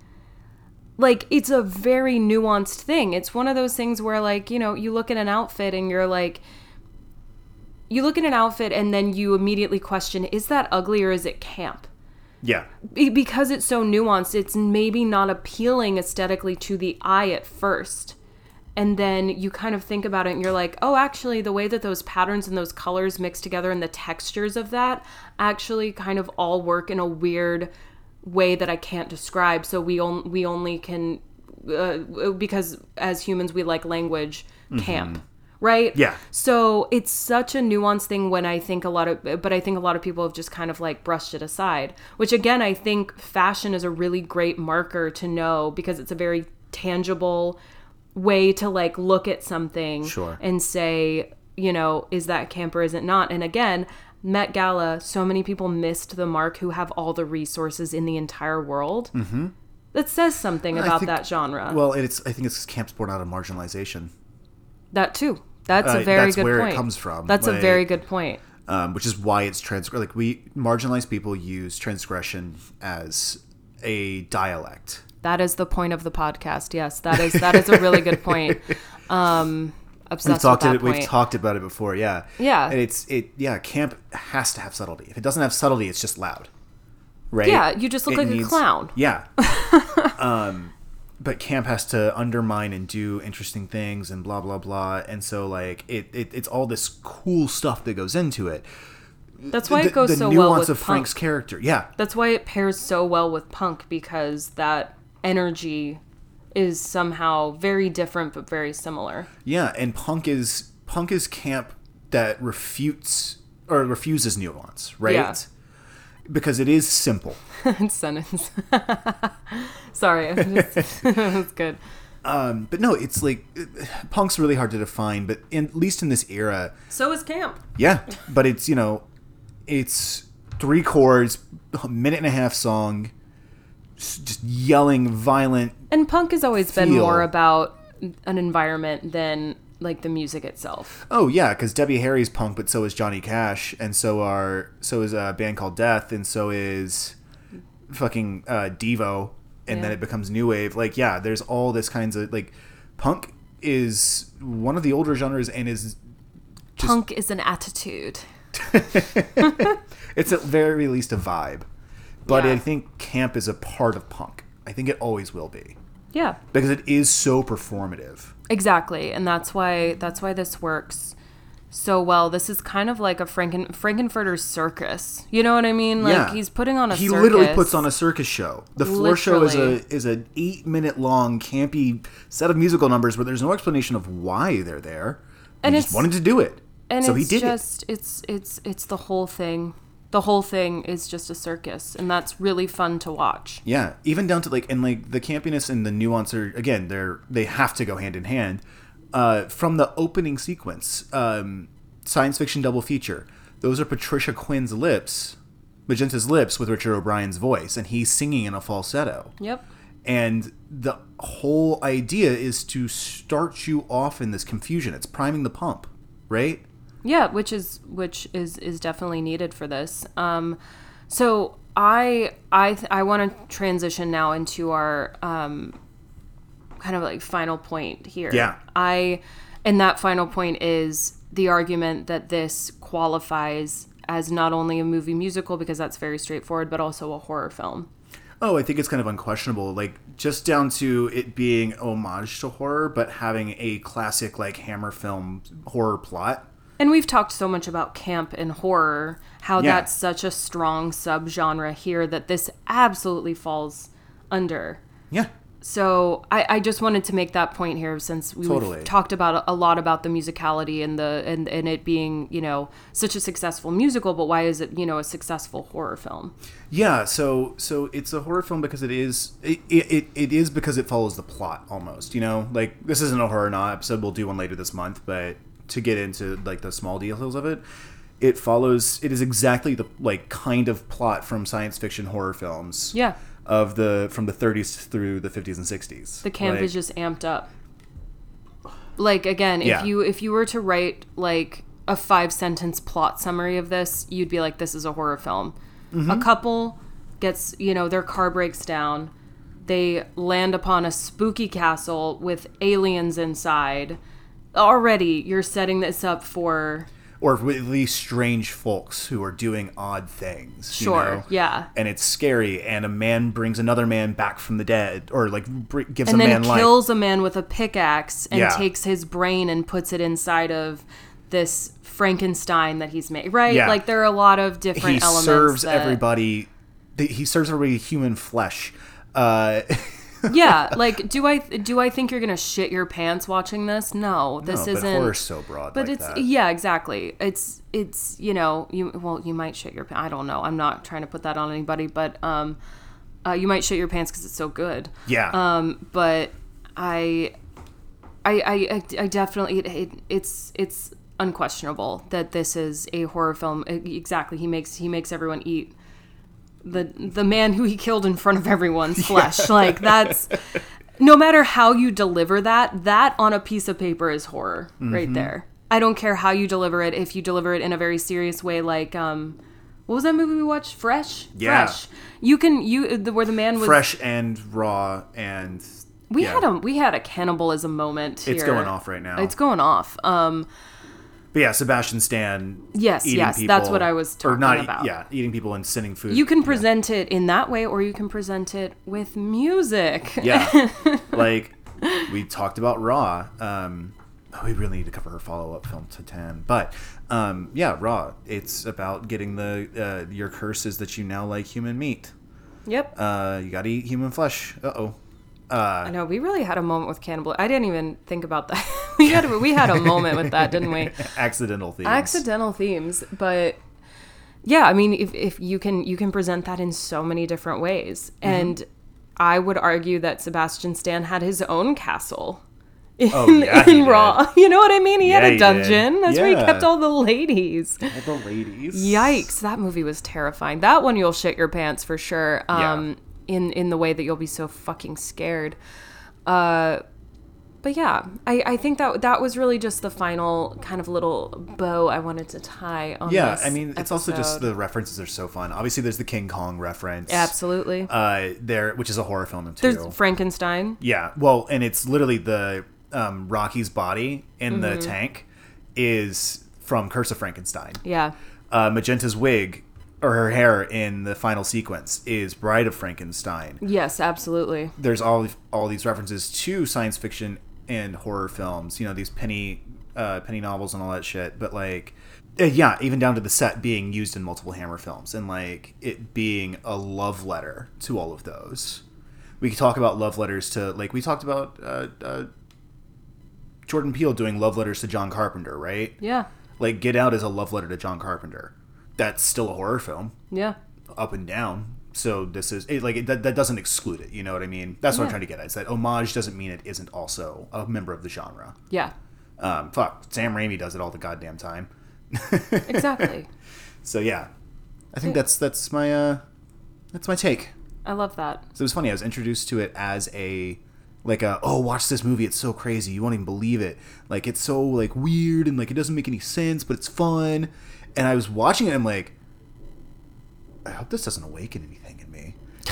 like it's a very nuanced thing. It's one of those things where like, you know, you look at an outfit and you're like you look at an outfit and then you immediately question, is that ugly or is it camp? Yeah. Be- because it's so nuanced, it's maybe not appealing aesthetically to the eye at first. And then you kind of think about it and you're like, oh, actually, the way that those patterns and those colors mix together and the textures of that actually kind of all work in a weird way that I can't describe. So we, on- we only can, uh, because as humans, we like language, camp. Right? Yeah. So it's such a nuanced thing when I think a lot of, but I think a lot of people have just kind of like brushed it aside. Which again, I think fashion is a really great marker to know because it's a very tangible way to like look at something Sure. and say, you know, is that camp or is it not? And again, Met Gala, so many people missed the mark who have all the resources in the entire world. Mm-hmm. That says something about think- that genre. Well, it's I think it's camp's born out of marginalization, that too. That's Uh, a very good point. that's good where it comes from. That's a very good point. um, which is why it's trans. Like we marginalized people use transgression as a dialect. That is the point of the podcast. Yes, that is that is a really good point. Um, obsessed We've talked with that it. point. We've talked about it before. Yeah. Yeah. And it's it. Yeah. Camp has to have subtlety. If it doesn't have subtlety, it's just loud. Right. Yeah, you just look It like a clown. Yeah. um, but camp has to undermine and do interesting things and blah blah blah, and so like it, it it's all this cool stuff that goes into it. That's why the, it goes the so nuance well with of punk. Frank's character. Yeah. That's why it pairs so well with punk because that energy is somehow very different but very similar. Yeah, and punk is punk is camp that refutes or refuses nuance, right? Yeah. Because it is simple. sentence. Sorry, just, that's good. Um, but no, it's like punk's really hard to define. But in, at least in this era, So is camp. yeah. But it's you know, it's three chords, a minute and a half song, just yelling, violent. And punk has always been more about an environment than like the music itself. Oh yeah, because Debbie Harry's punk, but so is Johnny Cash, and so are so is a band called Death, and so is fucking uh, Devo, and then it becomes new wave. Like yeah, there's all this kinds of like punk is one of the older genres and is Just- punk is an attitude. it's at very least a vibe. But Yeah. I think camp is a part of punk. I think it always will be Yeah. because it is so performative. Exactly, and that's why that's why this works so well. This is kind of like a Franken Frank-N-Furter's circus. You know what I mean? Like yeah, he's putting on a he circus. literally puts on a circus show. The floor show is a is an eight minute long campy set of musical numbers, but there's no explanation of why they're there. And he just wanted to do it, and so it's he did just it's it's it's the whole thing. The whole thing is just a circus, and that's really fun to watch. Yeah, even down to like and like the campiness and the nuance are again they're they have to go hand in hand. Uh, from the opening sequence, um, science fiction double feature. Those are Patricia Quinn's lips, Magenta's lips with Richard O'Brien's voice, and he's singing in a falsetto. Yep. and the whole idea is to start you off in this confusion it's priming the pump right Yeah, which is which is is definitely needed for this. Um, so I I I want to transition now into our um, kind of like final point here. Yeah. I and that final point is the argument that this qualifies as not only a movie musical because that's very straightforward, but also a horror film. oh i think it's kind of unquestionable like just down to it being homage to horror but having a classic like hammer film horror plot And we've talked so much about camp and horror, how Yeah. that's such a strong subgenre here that this absolutely falls under. yeah So I, I just wanted to make that point here since we've Totally. talked about a lot about the musicality and the and, and it being, you know, such a successful musical, but why is it, you know, a successful horror film? yeah so so it's a horror film because it is it, it, it is because it follows the plot almost you know like this isn't a horror not episode we'll do one later this month but to get into like the small details of it it follows it is exactly the like kind of plot from science fiction horror films Yeah. of the from the 30s through the 50s and 60s The camp Like, is just amped up. Like again, if Yeah. you if you were to write like a five sentence plot summary of this, you'd be like, this is a horror film. Mm-hmm. A couple gets you know their car breaks down, they land upon a spooky castle with aliens inside. Already, you're setting this up for or these strange folks who are doing odd things you Sure, know? yeah. and it's scary and a man brings another man back from the dead or like br- gives and a man life And then kills a man with a pickaxe and Yeah. takes his brain and puts it inside of this Frankenstein that he's made. Right? Yeah. Like there are a lot of different he elements. serves that- everybody he serves everybody human flesh uh yeah. Like, do I do I think you're gonna shit your pants watching this? No, this no, isn't. horror's so broad but like it's that. yeah, exactly. It's it's you know you well you might shit your pants. I don't know. I'm not trying to put that on anybody, but um, uh, you might shit your pants because it's so good. yeah Um, but I, I, I, I- definitely it, it, it's it's unquestionable that this is a horror film. Exactly, he makes he makes everyone eat the the man who he killed in front of everyone's flesh. Like that's no matter how you deliver that, that on a piece of paper is horror right Mm-hmm. there. I don't care how you deliver it. If you deliver it in a very serious way, like um, what was that movie we watched? Fresh. Yeah. Fresh. You can you the, where the man was fresh and raw and we yeah. had a we had a cannibalism moment here. It's going off right now. It's going off. Um, but yeah sebastian stan Yes, yes, that's what I was or talking not about. yeah eating people and sending food you can yeah. present it in that way, or you can present it with music. Yeah. like we talked about Raw. Um, oh, we really need to cover her follow up film Titane. But um, yeah, Raw. It's about getting the uh, your curse is that you now like human meat. Yep. Uh, you gotta eat human flesh. Uh oh. Uh, I know we really had a moment with cannibal. I didn't even think about that. we had a, we had a moment with that, didn't we? accidental themes. Accidental themes, but yeah, I mean, if, if you can you can present that in so many different ways, Mm-hmm. and I would argue that Sebastian Stan had his own castle. In, Oh, yeah, in. Raw, you know what I mean. He Yeah, had a dungeon. That's where he kept all the ladies. All the ladies. Yikes! That movie was terrifying. That one you'll shit your pants for sure. Yeah. Um, in in the way that you'll be so fucking scared. Uh, but yeah, I, I think that that was really just the final kind of little bow I wanted to tie on. Yeah, I mean, it's also just the references are so fun. Obviously, there's the King Kong reference. absolutely. Uh, there, which is a horror film too. There's Frankenstein. Yeah, well, and it's literally the um, Rocky's body in the Mm-hmm. tank is from Curse of Frankenstein. Yeah, Uh, Magenta's wig or her hair in the final sequence is Bride of Frankenstein. yes, absolutely. There's all all these references to science fiction and horror films. You know, these penny uh, penny novels and all that shit. But like, uh, yeah, even down to the set being used in multiple Hammer films and like it being a love letter to all of those. We could talk about love letters to like we talked about uh, uh, Jordan Peele doing love letters to John Carpenter, right? Yeah. Like Get Out is a love letter to John Carpenter. That's still a horror film, Yeah. up and down. So this is it, like it, that, that doesn't exclude it. You know what I mean? That's what I'm trying to get at. Is that homage doesn't mean it isn't also a member of the genre. Yeah. Um, fuck, Sam Raimi does it all the goddamn time. Exactly. So yeah, I think Yeah. that's that's my uh, that's my take. I love that. So it was funny. I was introduced to it as a like a oh watch this movie. It's so crazy. You won't even believe it. Like it's so like weird and like it doesn't make any sense, but it's fun. And I was watching it. and I'm like, I hope this doesn't awaken anything.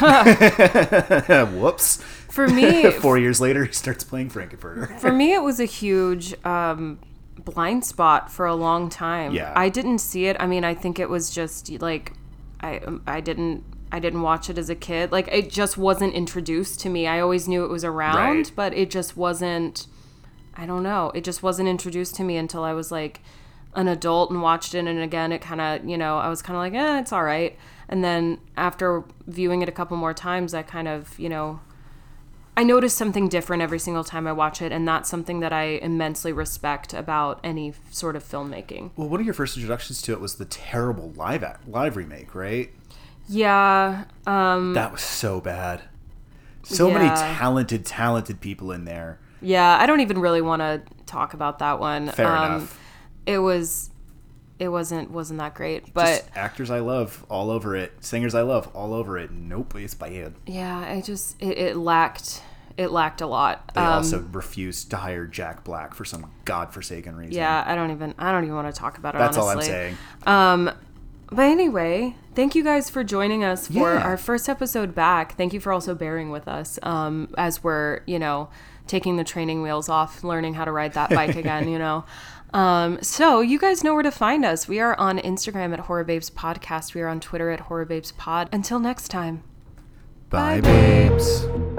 Whoops. For me, Four years later, he starts playing Frank-N-Furter. for me, it was a huge um, blind spot for a long time. Yeah. I didn't see it. I mean, I think it was just like I um, I didn't I didn't watch it as a kid. Like it just wasn't introduced to me. I always knew it was around, Right. but it just wasn't. I don't know. It just wasn't introduced to me until I was like an adult and watched it. And again, it kind of, you know, I was kind of like, eh, it's all right. And then after viewing it a couple more times, I kind of, you know, I notice something different every single time I watch it, and that's something that I immensely respect about any sort of filmmaking. Well, one of your first introductions to it was the terrible live act, live remake, right? Yeah, um, That was so bad. So many talented, talented people in there. yeah. I don't even really want to talk about that one. Fair um, enough. It was, it wasn't wasn't that great, but Just actors I love all over it, singers I love all over it. Nope, it's bad. yeah, I just it, it lacked it lacked a lot. They Um, also refused to hire Jack Black for some godforsaken reason. yeah, I don't even I don't even want to talk about it. that's all I'm honestly. saying. But anyway, thank you guys for joining us for Yeah. our first episode back. Thank you for also bearing with us um, as we're, you know, taking the training wheels off, learning how to ride that bike again, you know. Um, so you guys know where to find us. We are on Instagram at Horror Babes Podcast. We are on Twitter at Horror Babes Pod. Until next time. Bye, Bye, babes. Hey,